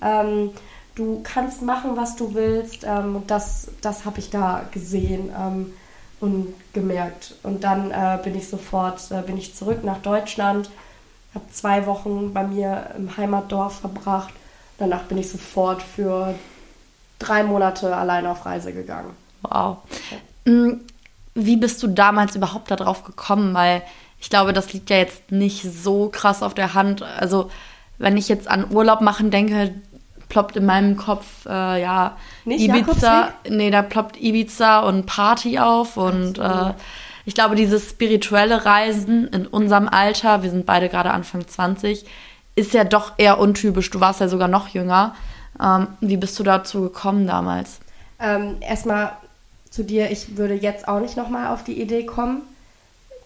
Ähm, du kannst machen, was du willst. Ähm, das, das habe ich da gesehen. Ähm, und gemerkt. Und dann äh, bin ich sofort, äh, bin ich zurück nach Deutschland, habe zwei Wochen bei mir im Heimatdorf verbracht Danach bin ich sofort für drei Monate alleine auf Reise gegangen. Wow. Mm, Wie bist du damals überhaupt darauf gekommen? Weil ich glaube, das liegt ja jetzt nicht so krass auf der Hand. Also, wenn ich jetzt an Urlaub machen denke, ploppt in meinem Kopf, äh, ja, Nicht Ibiza. Nee, da ploppt Ibiza und Party auf. Und äh, ich glaube, dieses spirituelle Reisen in unserem Alter, wir sind beide gerade Anfang 20, ist ja doch eher untypisch. Du warst ja sogar noch jünger. Ähm, wie bist du dazu gekommen damals? Ähm, erstmal zu dir, ich würde jetzt auch nicht nochmal auf die Idee kommen,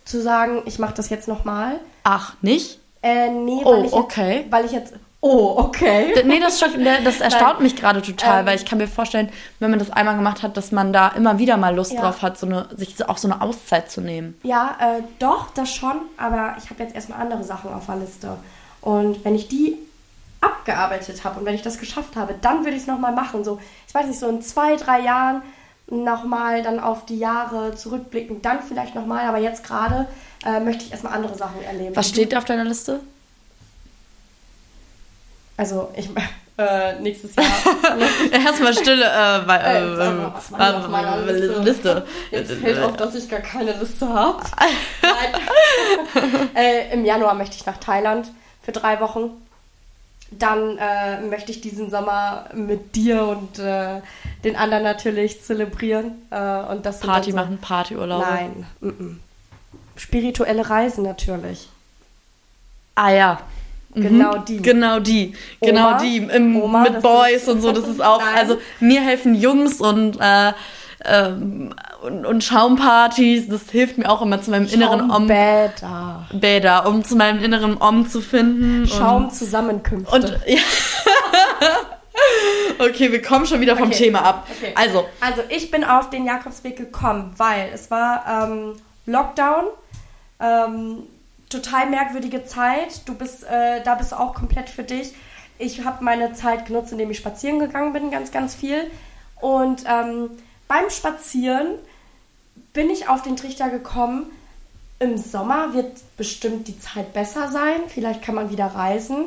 zu sagen, ich mache das jetzt nochmal. Ach, nicht? Äh, nee, Oh, weil ich okay. Jetzt, weil ich jetzt. Oh, okay. Nee, das, das erstaunt mich gerade total, Ähm. weil ich kann mir vorstellen, wenn man das einmal gemacht hat, dass man da immer wieder mal Lust Ja. drauf hat, so eine, sich auch so eine Auszeit zu nehmen. Ja, äh, doch, das schon, aber ich habe jetzt erstmal andere Sachen auf der Liste. Und wenn ich die abgearbeitet habe und wenn ich das geschafft habe, dann würde ich es nochmal machen. So, ich weiß nicht, so in zwei, drei Jahren nochmal dann auf die Jahre zurückblicken, dann vielleicht nochmal, aber jetzt gerade äh, möchte ich erstmal andere Sachen erleben. Was steht auf deiner Liste? Also, ich äh, nächstes Jahr. Erstmal Stille, äh, weil, Äh, denn auf meiner Liste? Liste. Jetzt fällt auf, dass ich gar keine Liste habe. äh, Im Januar möchte ich nach Thailand für drei Wochen. Dann äh, möchte ich diesen Sommer mit dir und äh, den anderen natürlich zelebrieren. Äh, und das Party so, machen, Partyurlaub. Nein. Mm -mm. Spirituelle Reisen natürlich. Ah ja. Mhm. Genau die. Genau die. Genau Oma? die. Im, Oma, mit Boys und so. Das ist auch. Nein. Also mir helfen Jungs und, äh, ähm, und, und Schaumpartys. Das hilft mir auch immer zu meinem inneren Om. Schaumbäder. Bäder, um zu meinem inneren Om zu finden. Schaumzusammenkünfte. Und ja. okay, wir kommen schon wieder vom Okay. Thema ab. Okay. Also, Also ich bin auf den Jakobsweg gekommen, weil es war ähm, Lockdown, ähm, total merkwürdige Zeit. Du bist, äh, da bist auch komplett für dich. Ich habe meine Zeit genutzt, indem ich spazieren gegangen bin, ganz, ganz viel. Und ähm, beim Spazieren bin ich auf den Trichter gekommen, im Sommer wird bestimmt die Zeit besser sein. Vielleicht kann man wieder reisen.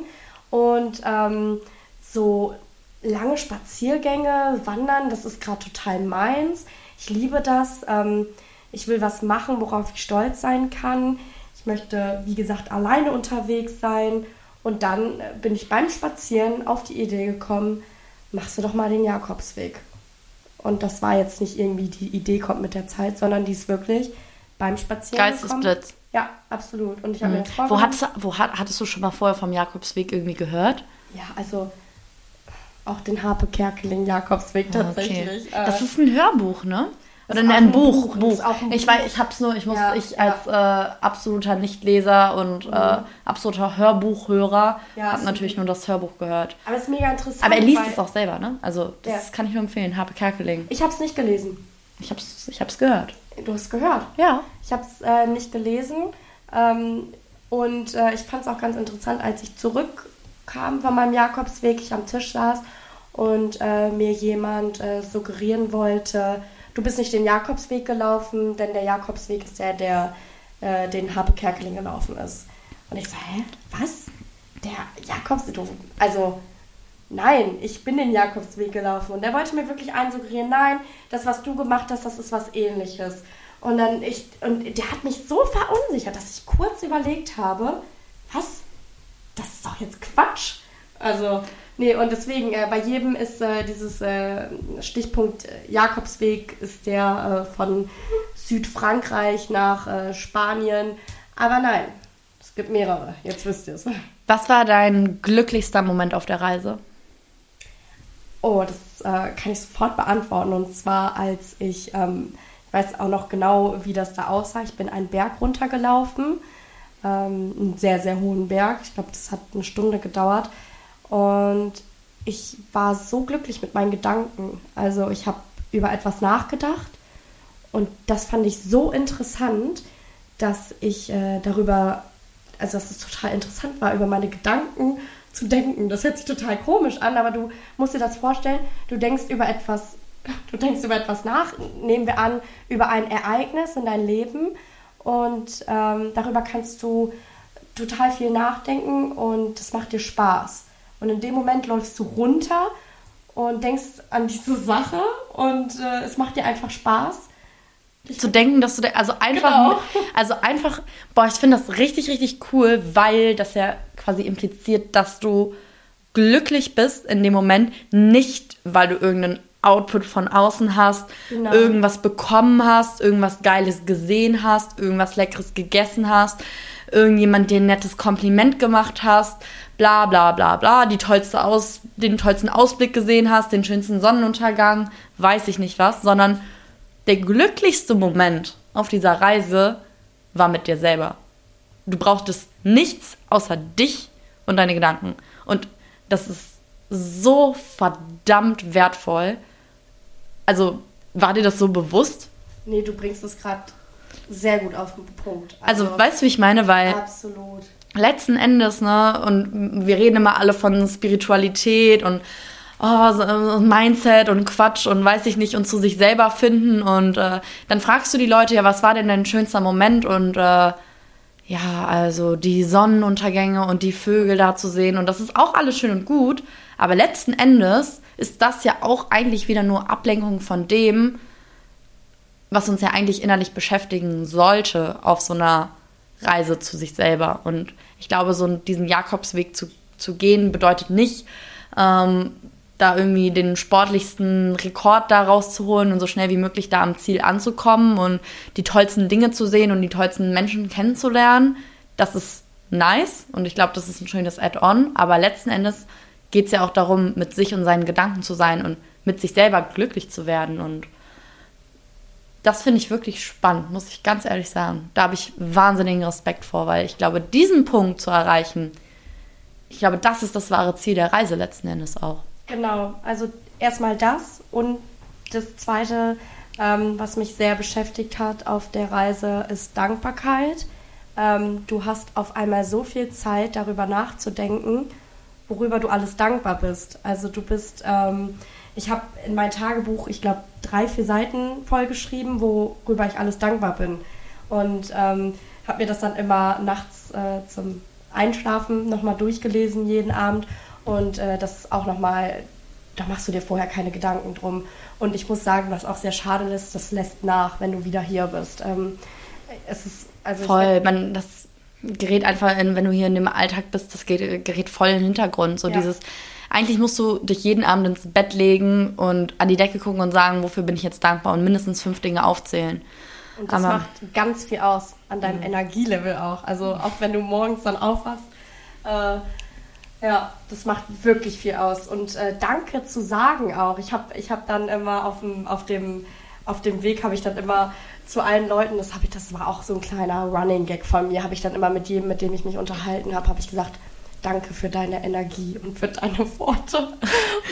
Und ähm, so lange Spaziergänge, Wandern, das ist gerade total meins. Ich liebe das. Ähm, ich will was machen, worauf ich stolz sein kann. Ich möchte, wie gesagt, alleine unterwegs sein. Und dann äh, bin ich beim Spazieren auf die Idee gekommen, machst du doch mal den Jakobsweg. Und das war jetzt nicht irgendwie die Idee kommt mit der Zeit, sondern die ist wirklich beim Spazieren Geistesblitz. gekommen. Ja, absolut. Und ich habe mir das wo, hattest, du- wo hat, hattest du schon mal vorher vom Jakobsweg irgendwie gehört? Ja, also auch den Harpe Kerkeling Jakobsweg tatsächlich. Äh, Das ist ein Hörbuch, ne? Oder ein ein Buch. Buch, ein Ich weiß, ich hab's nur, ich muss, Ja, ich ja. als äh, absoluter Nichtleser und äh, absoluter Hörbuchhörer Ja, habe natürlich nur das Hörbuch gehört. aber es ist mega interessant. Aber er liest es auch selber, ne? Also das kann ich nur empfehlen. Harpe Kerkeling. Ich habe es nicht gelesen. Ich hab's, ich hab's gehört. Du hast gehört. Ja. Ich habe es äh, nicht gelesen. Ähm, und äh, ich fand es auch ganz interessant, als ich zurückkam von meinem Jakobsweg, ich am Tisch saß und äh, mir jemand äh, suggerieren wollte, du bist nicht den Jakobsweg gelaufen, denn der Jakobsweg ist der, der äh, den Harpe Kerkeling gelaufen ist. Und ich so, hä, was? Der Jakobsweg? Also, nein, ich bin den Jakobsweg gelaufen. Und er wollte mir wirklich einsuggerieren, nein, das, was du gemacht hast, das ist was ähnliches. Und dann ich, und der hat mich so verunsichert, dass ich kurz überlegt habe, was? Das ist doch jetzt Quatsch. Also, nee, und deswegen, äh, bei jedem ist äh, dieses äh, Stichpunkt äh, Jakobsweg, ist der äh, von Südfrankreich nach äh, Spanien. Aber nein, es gibt mehrere, jetzt wisst ihr es. Was war dein glücklichster Moment auf der Reise? Oh, das kann ich sofort beantworten. Und zwar, als ich, ähm, ich weiß auch noch genau, wie das da aussah. Ich bin einen Berg runtergelaufen, ähm, einen sehr, sehr hohen Berg. Ich glaube, das hat eine Stunde gedauert. Und ich war so glücklich mit meinen Gedanken. Also ich habe über etwas nachgedacht und das fand ich so interessant, dass ich äh, darüber, also dass es total interessant war, über meine Gedanken zu denken. Das hört sich total komisch an, aber du musst dir das vorstellen, du denkst über etwas, du denkst über etwas nach, nehmen wir an, über ein Ereignis in dein Leben und ähm, darüber kannst du total viel nachdenken und das macht dir Spaß. Und in dem Moment läufst du runter und denkst an diese Sache und äh, es macht dir einfach Spaß. Ich zu denken, dass du, also einfach, genau. also einfach, boah, ich finde das richtig, richtig cool, weil das ja quasi impliziert, dass du glücklich bist in dem Moment, nicht weil du irgendeinen Output von außen hast, genau. irgendwas bekommen hast, irgendwas Geiles gesehen hast, irgendwas Leckeres gegessen hast, irgendjemand dir ein nettes Kompliment gemacht hast, bla bla bla bla, die tollste Aus, den tollsten Ausblick gesehen hast, den schönsten Sonnenuntergang, weiß ich nicht was, sondern der glücklichste Moment auf dieser Reise war mit dir selber. Du brauchtest nichts außer dich und deine Gedanken. Und das ist so verdammt wertvoll. Also, war dir das so bewusst? Nee, du bringst es gerade sehr gut auf den Punkt. Also, also, weißt du, wie ich meine? Weil absolut. letzten Endes, ne, und wir reden immer alle von Spiritualität und oh, so, Mindset und Quatsch und weiß ich nicht und zu sich selber finden und äh, dann fragst du die Leute, ja, was war denn dein schönster Moment und äh, ja, also die Sonnenuntergänge und die Vögel da zu sehen und das ist auch alles schön und gut, aber letzten Endes ist das ja auch eigentlich wieder nur Ablenkung von dem, was uns ja eigentlich innerlich beschäftigen sollte auf so einer Reise zu sich selber. Und ich glaube, so diesen Jakobsweg zu, zu gehen bedeutet nicht, ähm, da irgendwie den sportlichsten Rekord da rauszuholen und so schnell wie möglich da am Ziel anzukommen und die tollsten Dinge zu sehen und die tollsten Menschen kennenzulernen. Das ist nice und ich glaube, das ist ein schönes Add-on. Aber letzten Endes geht es ja auch darum, mit sich und seinen Gedanken zu sein und mit sich selber glücklich zu werden. Und das finde ich wirklich spannend, muss ich ganz ehrlich sagen. Da habe ich wahnsinnigen Respekt vor, weil ich glaube, diesen Punkt zu erreichen, ich glaube, das ist das wahre Ziel der Reise letzten Endes auch. Genau, also erstmal das und das Zweite, ähm, was mich sehr beschäftigt hat auf der Reise, ist Dankbarkeit. Ähm, du hast auf einmal so viel Zeit, darüber nachzudenken, worüber du alles dankbar bist. Also du bist, ähm, ich habe in mein Tagebuch, ich glaube, drei, vier Seiten vollgeschrieben, worüber ich alles dankbar bin. Und ähm, habe mir das dann immer nachts äh, zum Einschlafen nochmal durchgelesen, jeden Abend und äh, das ist auch nochmal, da machst du dir vorher keine Gedanken drum. Und ich muss sagen, was auch sehr schade ist, das lässt nach, wenn du wieder hier bist. Ähm, es ist also voll, man das gerät einfach, in, wenn du hier in dem Alltag bist, das geht, gerät voll in den Hintergrund. So ja. dieses, eigentlich musst du dich jeden Abend ins Bett legen und an die Decke gucken und sagen, wofür bin ich jetzt dankbar und mindestens fünf Dinge aufzählen. Und das Aber, macht ganz viel aus an deinem mhm. Energielevel auch. Also auch wenn du morgens dann aufwachst, äh, ja, das macht wirklich viel aus. Und äh, danke zu sagen auch. Ich habe ich hab dann immer auf dem, auf dem, auf dem Weg, habe ich dann immer zu allen Leuten, das, ich, das war auch so ein kleiner Running Gag von mir, habe ich dann immer mit jedem, mit dem ich mich unterhalten habe, habe ich gesagt, danke für deine Energie und für deine Worte. Und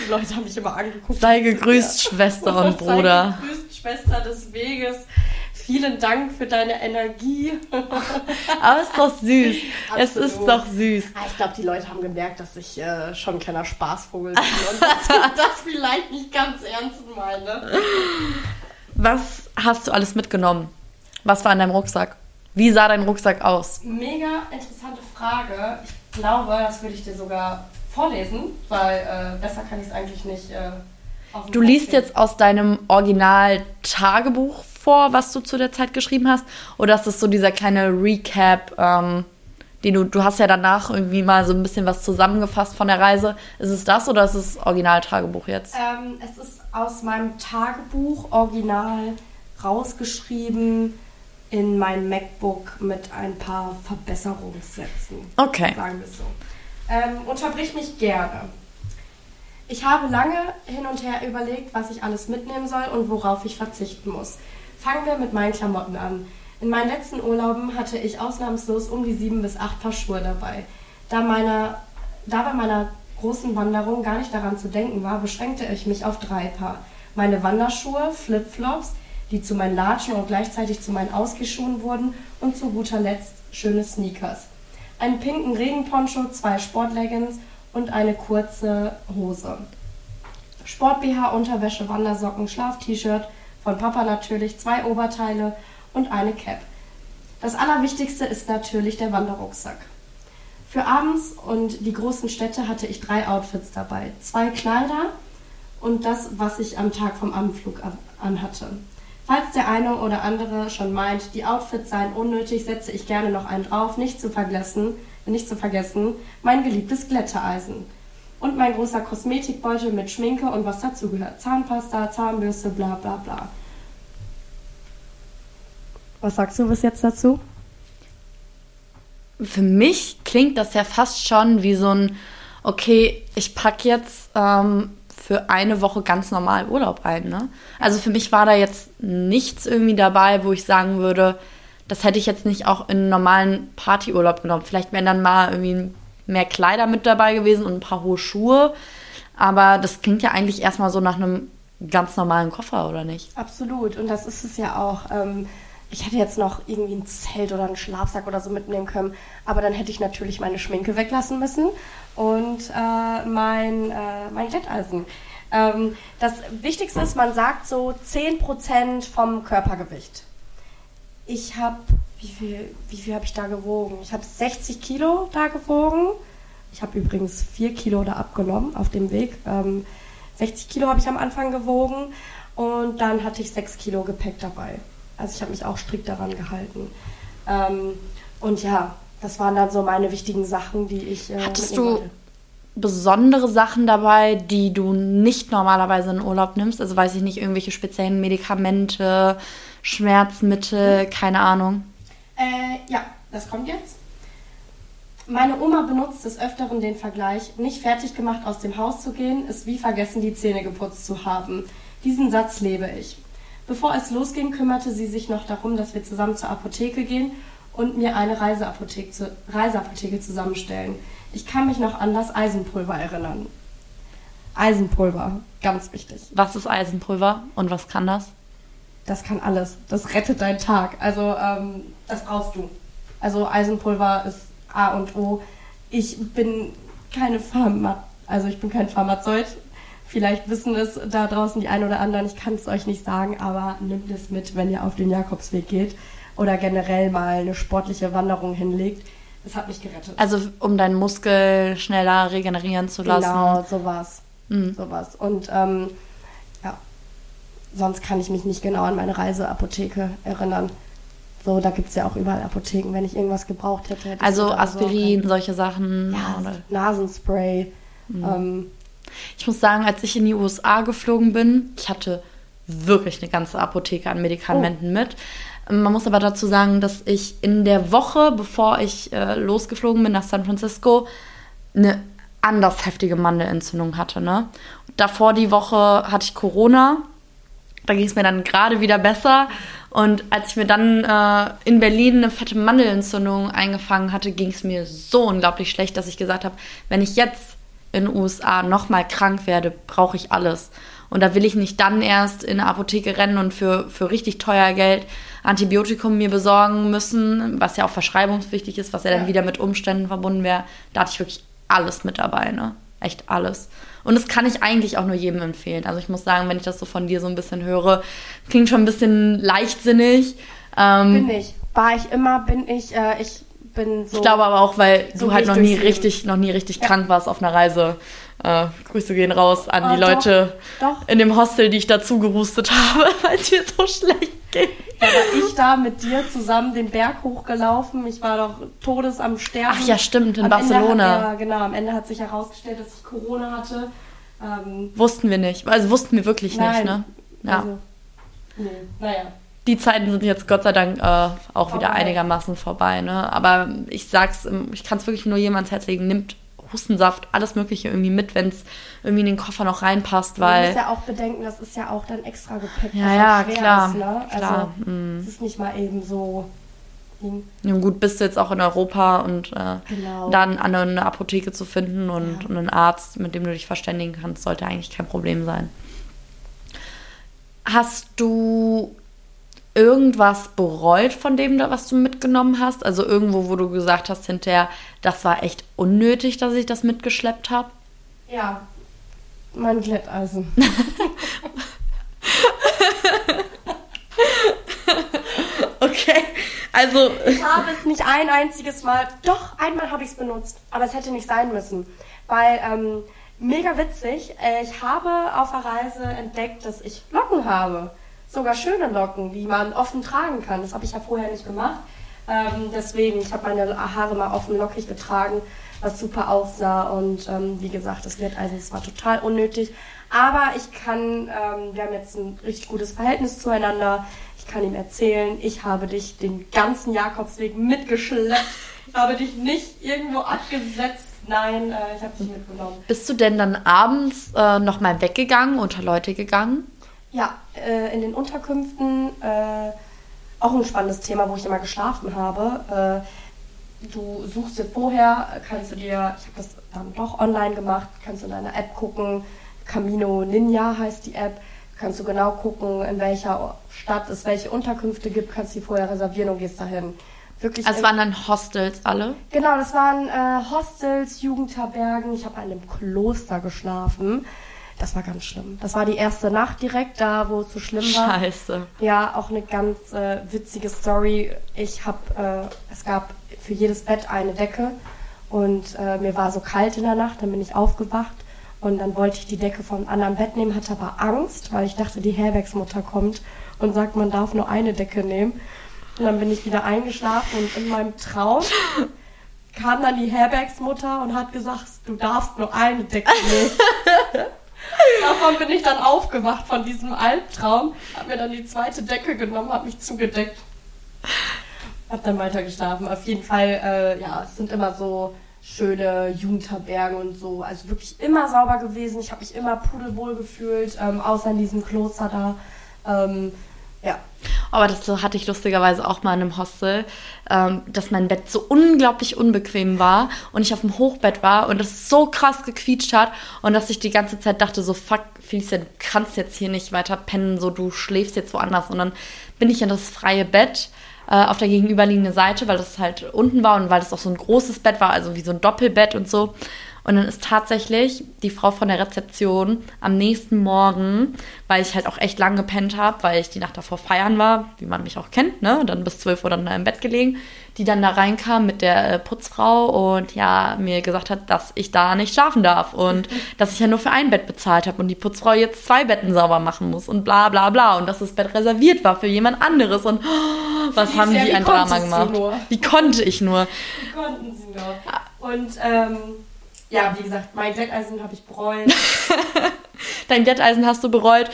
die Leute haben mich immer angeguckt. Sei gegrüßt, Schwester und Bruder. Sei gegrüßt, Schwester des Weges vielen Dank für deine Energie. Aber es ist doch süß. es ist doch süß. Ah, ich glaube, die Leute haben gemerkt, dass ich äh, schon ein kleiner Spaßvogel bin und dass ich das vielleicht nicht ganz ernst meine. Was hast du alles mitgenommen? Was war in deinem Rucksack? Wie sah dein Rucksack aus? Mega interessante Frage. Ich glaube, das würde ich dir sogar vorlesen, weil äh, besser kann ich es eigentlich nicht. Äh, du liest jetzt aus deinem Original-Tagebuch vor, was du zu der Zeit geschrieben hast? Oder ist das so dieser kleine Recap, ähm, den du, du hast ja danach irgendwie mal so ein bisschen was zusammengefasst von der Reise. Ist es das oder ist es Original-Tagebuch jetzt? Ähm, es ist aus meinem Tagebuch original rausgeschrieben in mein MacBook mit ein paar Verbesserungssätzen. Okay. Sagen wir so. Ähm, unterbrich mich gerne. Ich habe lange hin und her überlegt, was ich alles mitnehmen soll und worauf ich verzichten muss. Fangen wir mit meinen Klamotten an. In meinen letzten Urlauben hatte ich ausnahmslos um die sieben bis acht Paar Schuhe dabei. Da, meiner, da bei meiner großen Wanderung gar nicht daran zu denken war, beschränkte ich mich auf drei Paar. Meine Wanderschuhe, Flipflops, die zu meinen Latschen und gleichzeitig zu meinen Ausgehschuhen wurden und zu guter Letzt schöne Sneakers. Einen pinken Regenponcho, zwei Sportleggings und eine kurze Hose. Sport-BH, Unterwäsche, Wandersocken, Schlaf-T-Shirt, von Papa natürlich zwei Oberteile und eine Cap. Das Allerwichtigste ist natürlich der Wanderrucksack. Für abends und die großen Städte hatte ich drei Outfits dabei. Zwei Kleider und das, was ich am Tag vom Anflug anhatte. Falls der eine oder andere schon meint, die Outfits seien unnötig, setze ich gerne noch einen drauf, nicht zu vergessen, nicht zu vergessen, mein geliebtes Glätteeisen. Und mein großer Kosmetikbeutel mit Schminke und was dazugehört. Zahnpasta, Zahnbürste, bla bla bla. Was sagst du bis jetzt dazu? Für mich klingt das ja fast schon wie so ein, okay, ich packe jetzt ähm, für eine Woche ganz normal Urlaub ein. Ne? Also für mich war da jetzt nichts irgendwie dabei, wo ich sagen würde, das hätte ich jetzt nicht auch in einen normalen Partyurlaub genommen. Vielleicht wären dann mal irgendwie mehr Kleider mit dabei gewesen und ein paar hohe Schuhe. Aber das klingt ja eigentlich erstmal so nach einem ganz normalen Koffer, oder nicht? Absolut. Und das ist es ja auch. Ähm, ich hätte jetzt noch irgendwie ein Zelt oder einen Schlafsack oder so mitnehmen können, aber dann hätte ich natürlich meine Schminke weglassen müssen und äh, mein, äh, mein Glätteisen. Ähm, das Wichtigste ist, man sagt so 10% vom Körpergewicht. Ich habe, wie viel, wie viel habe ich da gewogen? Ich habe 60 Kilo da gewogen. Ich habe übrigens 4 Kilo da abgenommen auf dem Weg. Ähm, 60 Kilo habe ich am Anfang gewogen und dann hatte ich 6 Kilo Gepäck dabei. Also ich habe mich auch strikt daran gehalten. Ähm, und ja, das waren dann so meine wichtigen Sachen, die ich. Äh, Hattest du wollte. besondere Sachen dabei, die du nicht normalerweise in Urlaub nimmst? Also weiß ich nicht, irgendwelche speziellen Medikamente, Schmerzmittel, keine Ahnung. Äh, ja, das kommt jetzt. Meine Oma benutzt des Öfteren den Vergleich, nicht fertig gemacht aus dem Haus zu gehen, ist wie vergessen, die Zähne geputzt zu haben. Diesen Satz lebe ich. Bevor es losging, kümmerte sie sich noch darum, dass wir zusammen zur Apotheke gehen und mir eine Reiseapotheke, Reiseapotheke zusammenstellen. Ich kann mich noch an das Eisenpulver erinnern. Eisenpulver, ganz wichtig. Was ist Eisenpulver und was kann das? Das kann alles. Das rettet deinen Tag. Also ähm, das brauchst du. Also Eisenpulver ist A und O. Ich bin keine Pharma, also ich bin kein Pharmazeut. Vielleicht wissen es da draußen die einen oder anderen, ich kann es euch nicht sagen, aber nimmt es mit, wenn ihr auf den Jakobsweg geht oder generell mal eine sportliche Wanderung hinlegt. Das hat mich gerettet. Also um deinen Muskel schneller regenerieren zu lassen. Genau, sowas. Mhm. Sowas. Und ähm, ja, sonst kann ich mich nicht genau an meine Reiseapotheke erinnern. So, da gibt es ja auch überall Apotheken, wenn ich irgendwas gebraucht hätte. hätte also Aspirin, so solche Sachen. Ja? Nasenspray. Mhm. Ähm, ich muss sagen, als ich in die USA geflogen bin, ich hatte wirklich eine ganze Apotheke an Medikamenten oh. mit. Man muss aber dazu sagen, dass ich in der Woche, bevor ich äh, losgeflogen bin nach San Francisco, eine anders heftige Mandelentzündung hatte. Ne? Davor die Woche hatte ich Corona. Da ging es mir dann gerade wieder besser. Und als ich mir dann äh, in Berlin eine fette Mandelentzündung eingefangen hatte, ging es mir so unglaublich schlecht, dass ich gesagt habe, wenn ich jetzt in den USA nochmal krank werde, brauche ich alles. Und da will ich nicht dann erst in eine Apotheke rennen und für, für richtig teuer Geld Antibiotikum mir besorgen müssen, was ja auch verschreibungswichtig ist, was ja dann wieder mit Umständen verbunden wäre. Da hatte ich wirklich alles mit dabei, ne? Echt alles. Und das kann ich eigentlich auch nur jedem empfehlen. Also ich muss sagen, wenn ich das so von dir so ein bisschen höre, klingt schon ein bisschen leichtsinnig. Ähm, bin ich. War ich immer, bin ich, äh, ich bin so. Ich glaube aber auch, weil so du halt noch nie richtig, noch nie richtig ja. krank warst auf einer Reise. Äh, Grüße gehen raus an oh, die Leute doch, doch. in dem Hostel, die ich dazu gerustet habe, weil es mir so schlecht geht. Ja, war ich da mit dir zusammen den Berg hochgelaufen. Ich war doch todes am Sterben. Ach ja, stimmt, in am Barcelona. Hat, ja, genau. Am Ende hat sich herausgestellt, dass ich Corona hatte. Ähm, wussten wir nicht. Also wussten wir wirklich nein, nicht, ne? Ja. Also, nee, naja die Zeiten sind jetzt Gott sei Dank äh, auch wieder okay. einigermaßen vorbei. Ne? Aber ich sag's, ich kann es wirklich nur jemand ans Herz legen, nimmt Hustensaft, alles Mögliche irgendwie mit, wenn es irgendwie in den Koffer noch reinpasst, weil. Du musst ja auch bedenken, das ist ja auch dann extra Gepäck. Ja, ja, klar. Ist, ne? klar. Also, mm. es ist nicht mal eben so. Ja, gut, bist du jetzt auch in Europa und äh, genau. dann an eine Apotheke zu finden und, ja. und einen Arzt, mit dem du dich verständigen kannst, sollte eigentlich kein Problem sein. Hast du irgendwas bereut von dem, was du mitgenommen hast? Also irgendwo, wo du gesagt hast hinterher, das war echt unnötig, dass ich das mitgeschleppt habe? Ja, mein Glätteisen. okay. Also. Ich habe es nicht ein einziges Mal. Doch, einmal habe ich es benutzt. Aber es hätte nicht sein müssen. Weil, ähm, mega witzig, äh, ich habe auf der Reise entdeckt, dass ich Locken habe. Sogar schöne Locken, die man offen tragen kann. Das habe ich ja vorher nicht gemacht. Ähm, deswegen, ich habe meine Haare mal offen lockig getragen, was super aussah. Und ähm, wie gesagt, das wird also, es war total unnötig. Aber ich kann, ähm, wir haben jetzt ein richtig gutes Verhältnis zueinander. Ich kann ihm erzählen, ich habe dich den ganzen Jakobsweg mitgeschleppt. Ich habe dich nicht irgendwo abgesetzt. Nein, äh, ich habe dich mitgenommen. Bist du denn dann abends äh, nochmal weggegangen, unter Leute gegangen? Ja, äh, in den Unterkünften äh, auch ein spannendes Thema, wo ich immer geschlafen habe. Äh, du suchst dir vorher, kannst du dir, ich habe das dann doch online gemacht, kannst du in deiner App gucken. Camino Ninja heißt die App. Kannst du genau gucken, in welcher Stadt es welche Unterkünfte gibt, kannst du die vorher reservieren und gehst dahin. Wirklich also es waren dann Hostels alle? Genau, das waren äh, Hostels, Jugendherbergen. Ich habe in einem Kloster geschlafen. Das war ganz schlimm. Das war die erste Nacht direkt da, wo es so schlimm war. Scheiße. Ja, auch eine ganz äh, witzige Story. Ich habe, äh, es gab für jedes Bett eine Decke und äh, mir war so kalt in der Nacht. Dann bin ich aufgewacht und dann wollte ich die Decke vom anderen Bett nehmen, hatte aber Angst, weil ich dachte, die Herbergsmutter kommt und sagt, man darf nur eine Decke nehmen. Und dann bin ich wieder eingeschlafen und in meinem Traum kam dann die Herbergsmutter und hat gesagt, du darfst nur eine Decke nehmen. Davon bin ich dann aufgewacht von diesem Albtraum, hab mir dann die zweite Decke genommen, hab mich zugedeckt. Hab dann weiter geschlafen. Auf jeden Fall, äh, ja, es sind immer so schöne Jugendherbergen und so. Also wirklich immer sauber gewesen. Ich habe mich immer pudelwohl gefühlt, ähm, außer in diesem Kloster da. Ähm, ja. Aber das hatte ich lustigerweise auch mal in einem Hostel, ähm, dass mein Bett so unglaublich unbequem war und ich auf dem Hochbett war und es so krass gequietscht hat und dass ich die ganze Zeit dachte, so fuck, Felicia, du kannst jetzt hier nicht weiter pennen, so du schläfst jetzt woanders. Und dann bin ich in das freie Bett äh, auf der gegenüberliegenden Seite, weil das halt unten war und weil das auch so ein großes Bett war, also wie so ein Doppelbett und so. Und dann ist tatsächlich die Frau von der Rezeption am nächsten Morgen, weil ich halt auch echt lang gepennt habe, weil ich die Nacht davor feiern war, wie man mich auch kennt, ne? Dann bis 12 Uhr dann im Bett gelegen, die dann da reinkam mit der äh, Putzfrau und ja, mir gesagt hat, dass ich da nicht schlafen darf und dass ich ja nur für ein Bett bezahlt habe und die Putzfrau jetzt zwei Betten sauber machen muss und bla bla bla und dass das Bett reserviert war für jemand anderes und oh, was haben die ein Drama gemacht? Wie konnte ich nur? Wie konnten sie nur? Und ähm ja, wie gesagt, mein Glätteisen habe ich bereut. Dein Glätteisen hast du bereut.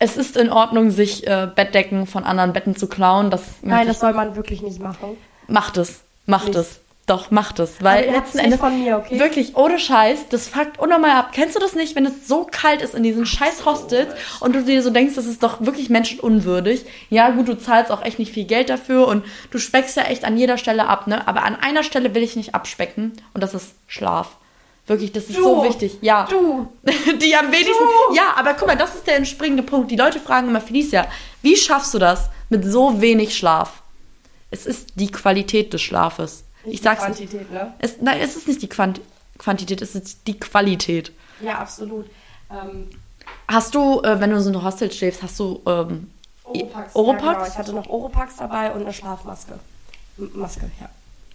Es ist in Ordnung, sich äh, Bettdecken von anderen Betten zu klauen. Das Nein, das soll man wirklich nicht machen. Macht es. Macht nicht. es. Doch, macht es. Weil letzten Endes. von mir, okay? Wirklich, ohne Scheiß, das fuckt unnormal ab. Kennst du das nicht, wenn es so kalt ist in diesen scheiß Hostels und du dir so denkst, das ist doch wirklich menschenunwürdig? Ja, gut, du zahlst auch echt nicht viel Geld dafür und du speckst ja echt an jeder Stelle ab, ne? Aber an einer Stelle will ich nicht abspecken und das ist Schlaf. Wirklich, das ist du, so wichtig. Ja. Du. Die am wenigsten. Du. Ja, aber guck mal, das ist der entspringende Punkt. Die Leute fragen immer, Felicia, wie schaffst du das mit so wenig Schlaf? Es ist die Qualität des Schlafes. Nicht ich sag's die Quantität, ne? Es, nein, es ist nicht die Quant Quantität, es ist die Qualität. Ja, absolut. Ähm, hast du, äh, wenn du so eine Hostel schläfst, hast du ähm, Oropax? Oropax? Ja, genau. Ich hatte noch Oropax dabei und eine Schlafmaske. Maske, ja.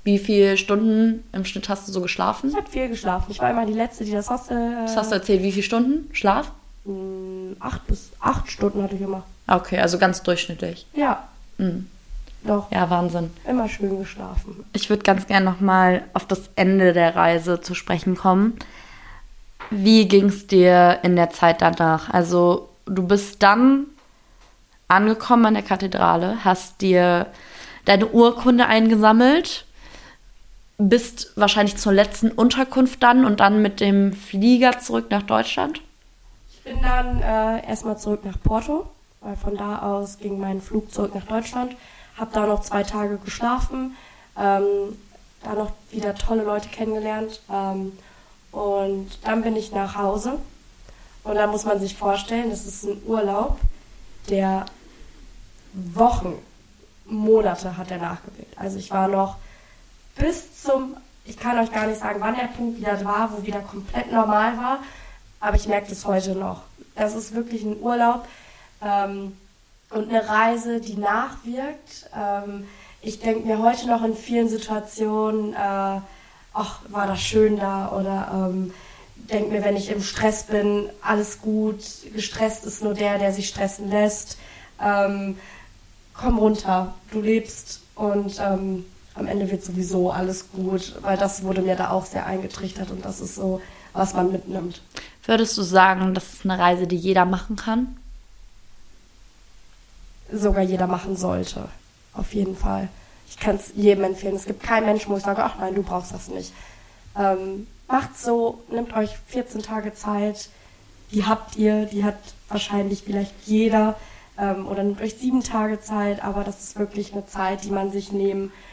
Wie viele Stunden im Schnitt hast du so geschlafen? Ich habe viel geschlafen. Ich war immer die Letzte, die das Hostel... Äh, Was hast du erzählt? Wie viele Stunden Schlaf? Mh, acht bis acht Stunden hatte ich immer. Okay, also ganz durchschnittlich. Ja. Mhm. Doch. Ja, Wahnsinn. Immer schön geschlafen. Ich würde ganz gerne nochmal auf das Ende der Reise zu sprechen kommen. Wie ging es dir in der Zeit danach? Also, du bist dann angekommen an der Kathedrale, hast dir deine Urkunde eingesammelt bist wahrscheinlich zur letzten Unterkunft dann und dann mit dem Flieger zurück nach Deutschland? Ich bin dann äh, erstmal zurück nach Porto, weil von da aus ging mein Flug zurück nach Deutschland. Hab da noch zwei Tage geschlafen, ähm, da noch wieder tolle Leute kennengelernt ähm, und dann bin ich nach Hause. Und da muss man sich vorstellen, das ist ein Urlaub, der Wochen, Monate hat er nachgewirkt. Also ich war noch bis zum, ich kann euch gar nicht sagen, wann der Punkt wieder war, wo wieder komplett normal war, aber ich merke das heute noch. Das ist wirklich ein Urlaub ähm, und eine Reise, die nachwirkt. Ähm, ich denke mir heute noch in vielen Situationen, äh, ach, war das schön da oder ähm, denke mir, wenn ich im Stress bin, alles gut, gestresst ist nur der, der sich stressen lässt. Ähm, komm runter, du lebst und ähm, am Ende wird sowieso alles gut, weil das wurde mir da auch sehr eingetrichtert und das ist so, was man mitnimmt. Würdest du sagen, das ist eine Reise, die jeder machen kann? Sogar jeder machen sollte. Auf jeden Fall. Ich kann es jedem empfehlen. Es gibt keinen Menschen, wo ich sage, ach nein, du brauchst das nicht. Ähm, macht so, nehmt euch 14 Tage Zeit. Die habt ihr, die hat wahrscheinlich vielleicht jeder. Ähm, oder nehmt euch sieben Tage Zeit, aber das ist wirklich eine Zeit, die man sich nehmen kann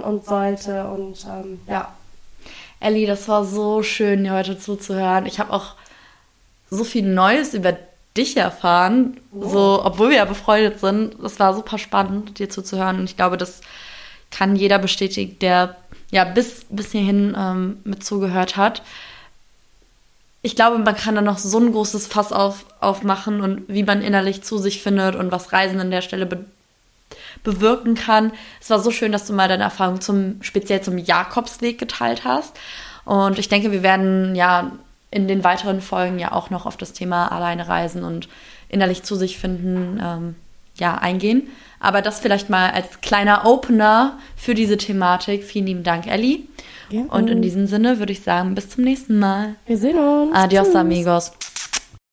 und sollte. Und ähm, ja. Ellie, das war so schön, dir heute zuzuhören. Ich habe auch so viel Neues über dich erfahren, oh. so, obwohl wir ja befreundet sind. Das war super spannend, dir zuzuhören. Und ich glaube, das kann jeder bestätigen, der ja bis, bis hierhin ähm, mit zugehört hat. Ich glaube, man kann da noch so ein großes Fass auf, aufmachen und wie man innerlich zu sich findet und was Reisen an der Stelle be bewirken kann. Es war so schön, dass du mal deine Erfahrung zum, speziell zum Jakobsweg geteilt hast. Und ich denke, wir werden ja in den weiteren Folgen ja auch noch auf das Thema alleine reisen und innerlich zu sich finden, ähm, ja, eingehen. Aber das vielleicht mal als kleiner Opener für diese Thematik. Vielen lieben Dank, Ellie. Ja. Und in diesem Sinne würde ich sagen, bis zum nächsten Mal. Wir sehen uns. Adios, Tschüss. amigos.